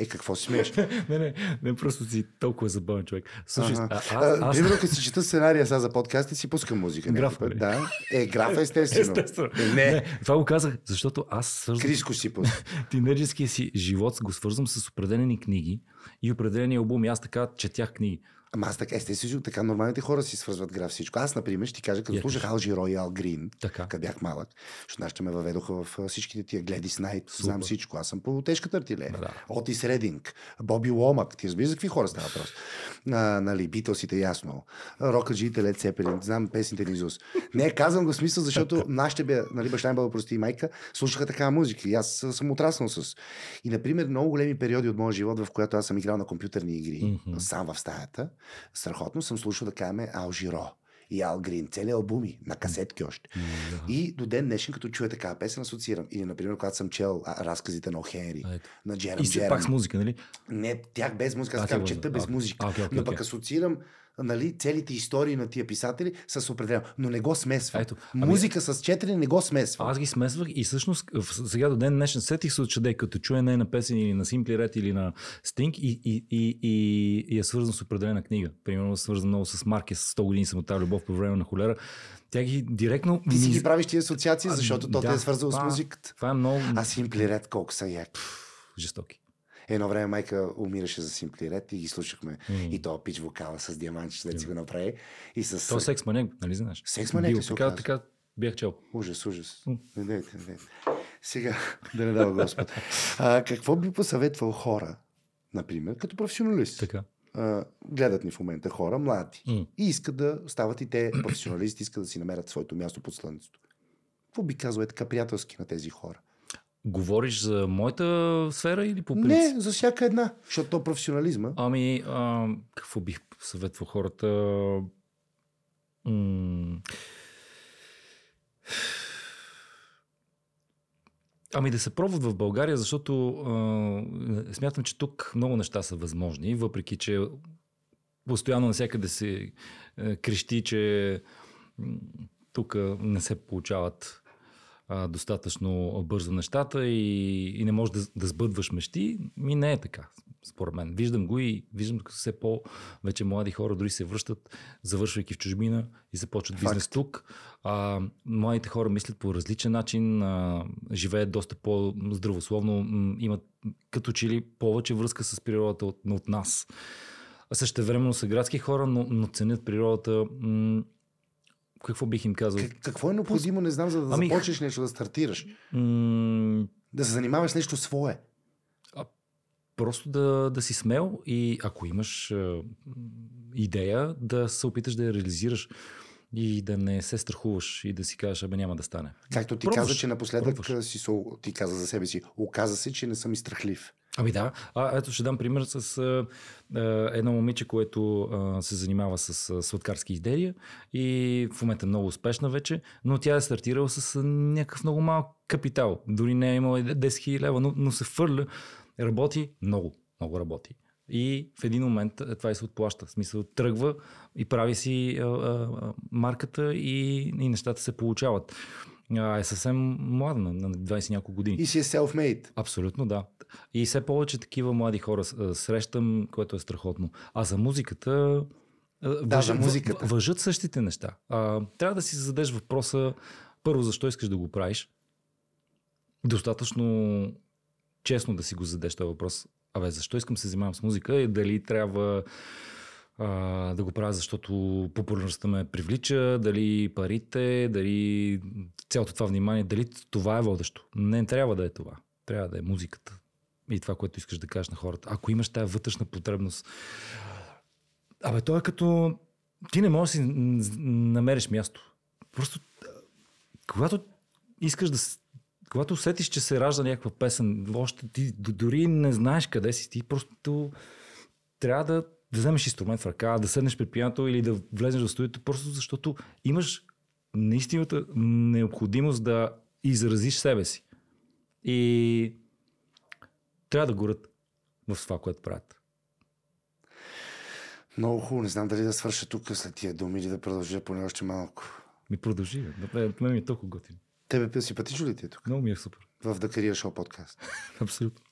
Е, какво си смееш? не, не, не, просто си толкова забавен човек. Слушай, Ага. а, А, аз, Примерно, като си чета сценария сега за подкасти, си пускам музика. някой Графа, път. ли? Да. Е, графа естествено. Естествено. Е, не. това го казах, защото аз свързвам Криско си пуска. тинейджерския си живот, го свързвам с определени книги и определени албуми. Аз така четях книги. Ама аз така, естествено, така нормалните хора си свързват граф всичко. Аз, например, ще ти кажа, като слушах кажи. Ал Жиро и Ал Грин, като бях малък, защото нашите ме въведоха в всичките тия Гледис Найт, Супер. знам всичко. Аз съм по тежката артилерия. Да. Отис Рединг, Боби Ломак, ти разбираш за какви хора става въпрос? А, нали, Битълсите, ясно. Рокаджиите, Лед Цепелин, знам песните на Изус. Не, казвам го смисъл, защото нашите бе, нали, баща ми бъл прости и майка, слушаха такава музика и аз съм отраснал с. И, например, много големи периоди от моя живот, в която аз съм играл на компютърни игри, сам в стаята, страхотно съм слушал да кажем Ал Жиро и Ал Грин, цели албуми, на касетки още. И до ден днешен, като чуя такава песен, асоциирам. Или, например, когато съм чел а, разказите на О'Хенри, на Джерам И Джерам. пак с музика, нали? Не, тях без музика, аз казвам, чета без музика. а, окей, окей, но пък асоциирам нали, целите истории на тия писатели с определено. Но не го смесвам. Ето, ами- Музика с четене не го смесвам. Аз ги смесвах и всъщност сега до ден днешен сетих се от Шаде, като чуя не на песен или на Simply Red или на Sting и, и, и, и, и е свързан с определена книга. Примерно свързан много с Маркес, 100 години съм от тази любов по време на холера. Тя ги директно... Ти си ги правиш тия асоциации, А, защото то те да, е свързало с музиката. Това е много А Simply Red колко са яки. жестоки. Едно време майка умираше за Simply Red и ги слушахме. Mm. И то пич вокала с диамантче, да си го направи. И с... То секс маняк, нали знаеш? Секс маняк Бил, така, така бях чел. Ужас, ужас. Не дайте, не. Сега, да не дава Господ. А, какво би посъветвал хора, например, като професионалист? Така. А, гледат ни в момента хора, млади. М. И искат да стават и те професионалисти, искат да си намерят своето място под слънцето. Какво би казал е така приятелски на тези хора? Говориш за моята сфера или по принцип? Не, за всяка една. Защото то професионализма. Ами, а, какво бих съветвал хората? М- Ами да се пробват в България, защото а, смятам, че тук много неща са възможни, въпреки че постоянно навсякъде се е, крещи, че тук не се получават а, достатъчно бързо нещата и, и не можеш да, да сбъдваш мечти. Ми не е така, според мен. Виждам го и виждам как все по-вече млади хора дори се връщат, завършвайки в чужбина и започват Факт. бизнес тук. А, младите хора мислят по различен начин, а, живеят доста по-здравословно, м, имат като че ли повече връзка с природата от, от нас. Времено са градски хора, но, но ценят природата. М- какво бих им казал? Как- Какво е необходимо, не знам, за да Ами- започнеш нещо да стартираш? М- Да се занимаваш нещо свое. просто да, да си смел и ако имаш а, идея, да се опиташ да я реализираш и да не се страхуваш и да си кажеш, абе няма да стане. Както ти Пробваш, каза, че напоследък пробваш. а, си, ти каза за себе си. Оказа се, че не съм и страхлив. Ами да, а, ето ще дам пример с а, едно момиче, което а, се занимава с а, сладкарски изделия и в момента е много успешна вече, но тя е стартирала с а, някакъв много малък капитал. Дори не е имала и 10 000 лева, но, но се фърля, работи много, много работи. И в един момент това и се отплаща. В смисъл, тръгва и прави си а, а, марката и, и нещата се получават. А, е съвсем млада, на 20 няколко години. И си е self-made. Абсолютно да. И все повече такива млади хора срещам, което е страхотно. А за музиката. Да, за музиката. Въжат същите неща. А, трябва да си зададеш въпроса първо, защо искаш да го правиш. Достатъчно честно да си го зададеш този въпрос. Абе, защо искам да се занимавам с музика и дали трябва а, да го правя, защото популярността ме привлича, дали парите, дали цялото това внимание, дали това е водещо. Не трябва да е това. Трябва да е музиката и това, което искаш да кажеш на хората. Ако имаш тази вътрешна потребност, абе, то е като ти не можеш да си намериш място. Просто когато искаш да когато усетиш, че се ражда някаква песен, още ти дори не знаеш къде си, ти просто трябва да, да вземеш инструмент в ръка, да седнеш при пианото или да влезеш в студиото, просто защото имаш наистина необходимост да изразиш себе си. И трябва да горят в това, което правят. Много хубаво. Не знам дали да свърша тук след тия думи или да продължа поне още малко. Ми продължи. Добре, Мен ми е толкова готин. Тебе симпатично ли ти е тук? Много ми е супер. В The Career Show подкаст. Абсолютно.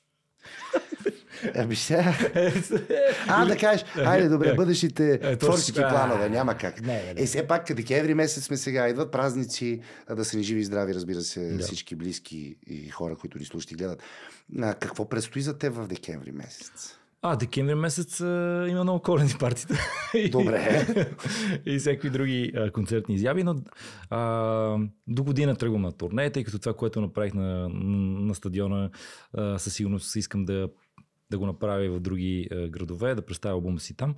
Ами сега... А, да кажеш, айде, добре, Е, бъдещите е, творчески творчески- планове, няма как. Не, не, не. Е, все пак, декември месец сме сега, идват празници, а да са ни живи и здрави, разбира се, Да. всички близки и хора, които ни слушат и гледат. А, какво предстои за теб в декември месец? А, декември месец а, има много коледни партита. Добре. и всякакви други а, концертни изяви, но а, до година тръгвам на турне, тъй като това, което направих на, на стадиона, а, със сигурност искам да, да го направя и в други а, градове, да представя албума си там.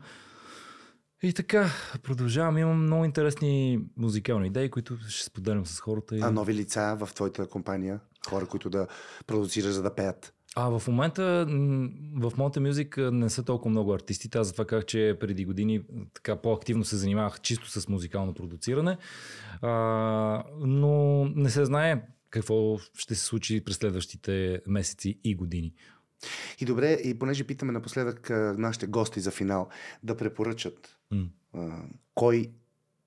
И така, продължавам. Имам много интересни музикални идеи, които ще споделям с хората. И... А нови лица в твоята компания? Хора, които да продуцираш, за да пеят? А в момента в Music а, не са толкова много артисти. Аз затова казах, че преди години така по-активно се занимавах чисто с музикално продуциране. А, но не се знае какво ще се случи през следващите месеци и години. И добре, и понеже питаме напоследък нашите гости за финал да препоръчат М. а, кой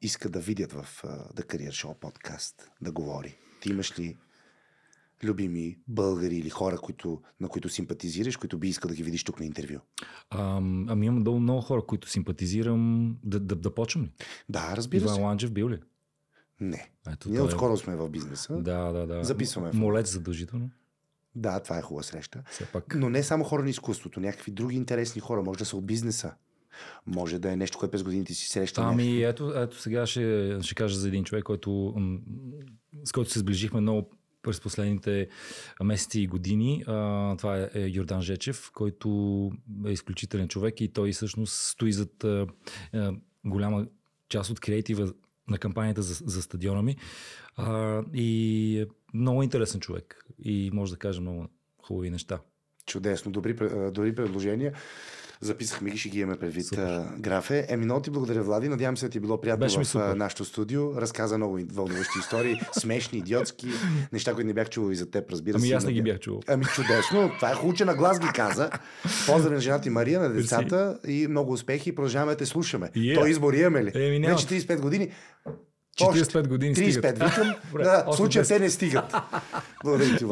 иска да видят в а, The Career Show подкаст, да говори. Ти имаш ли любими българи или хора, които, на които симпатизираш, които би искал да ги видиш тук на интервю? А, ами имам много, много хора, които симпатизирам. Да, да, да почвам ли? Да, разбира Иван се. Ланджев бил ли? Не. Ето, Ние е- отскоро сме в бизнеса. Да, да, да. Записваме. Молец задължително. Да, това е хубава среща. Все пак. Но не само хора на изкуството, някакви други интересни хора. Може да са от бизнеса. Може да е нещо, което през годините си среща. Ами ето, ето сега ще, ще кажа за един човек, който, с който се сближихме много през последните месеци и години. Това е, е Йордан Жечев, който е изключителен човек и той всъщност стои зад голяма част от креатива на кампанията за, за стадиона ми. И е много интересен човек и може да каже много хубави неща. Чудесно, добри, добри предложения. Записахме ги, ще ги имаме предвид а, графе. Еми, много ти благодаря, Влади. Надявам се да ти е било приятно Беше в супер. нашото студио. Разказа много вълнуващи истории, смешни, идиотски, неща, които не бях чувал и за теб, разбира Ами се. аз не ги бях чувал. Ами чудесно. Това е хубаво, че на глас ги каза. Поздрави на жената и Мария, на децата и много успехи. Продължаваме да те слушаме. Yeah. Той избор имаме ли? Еми. Вече 35 години. 45 години 35 стигат. викам. Да, случая 10. те не стигат. Благодаря ти.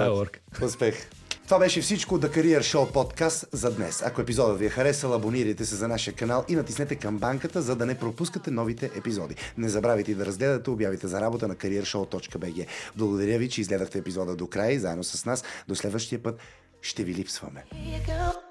Успех. Това беше всичко The Career Show подкаст за днес. Ако епизодът ви е харесал, абонирайте се за нашия канал и натиснете камбанката, за да не пропускате новите епизоди. Не забравяйте да разгледате обявите за работа на careershow.bg. Благодаря ви, че изгледахте епизода до края и заедно с нас до следващия път ще ви липсваме. Here you go.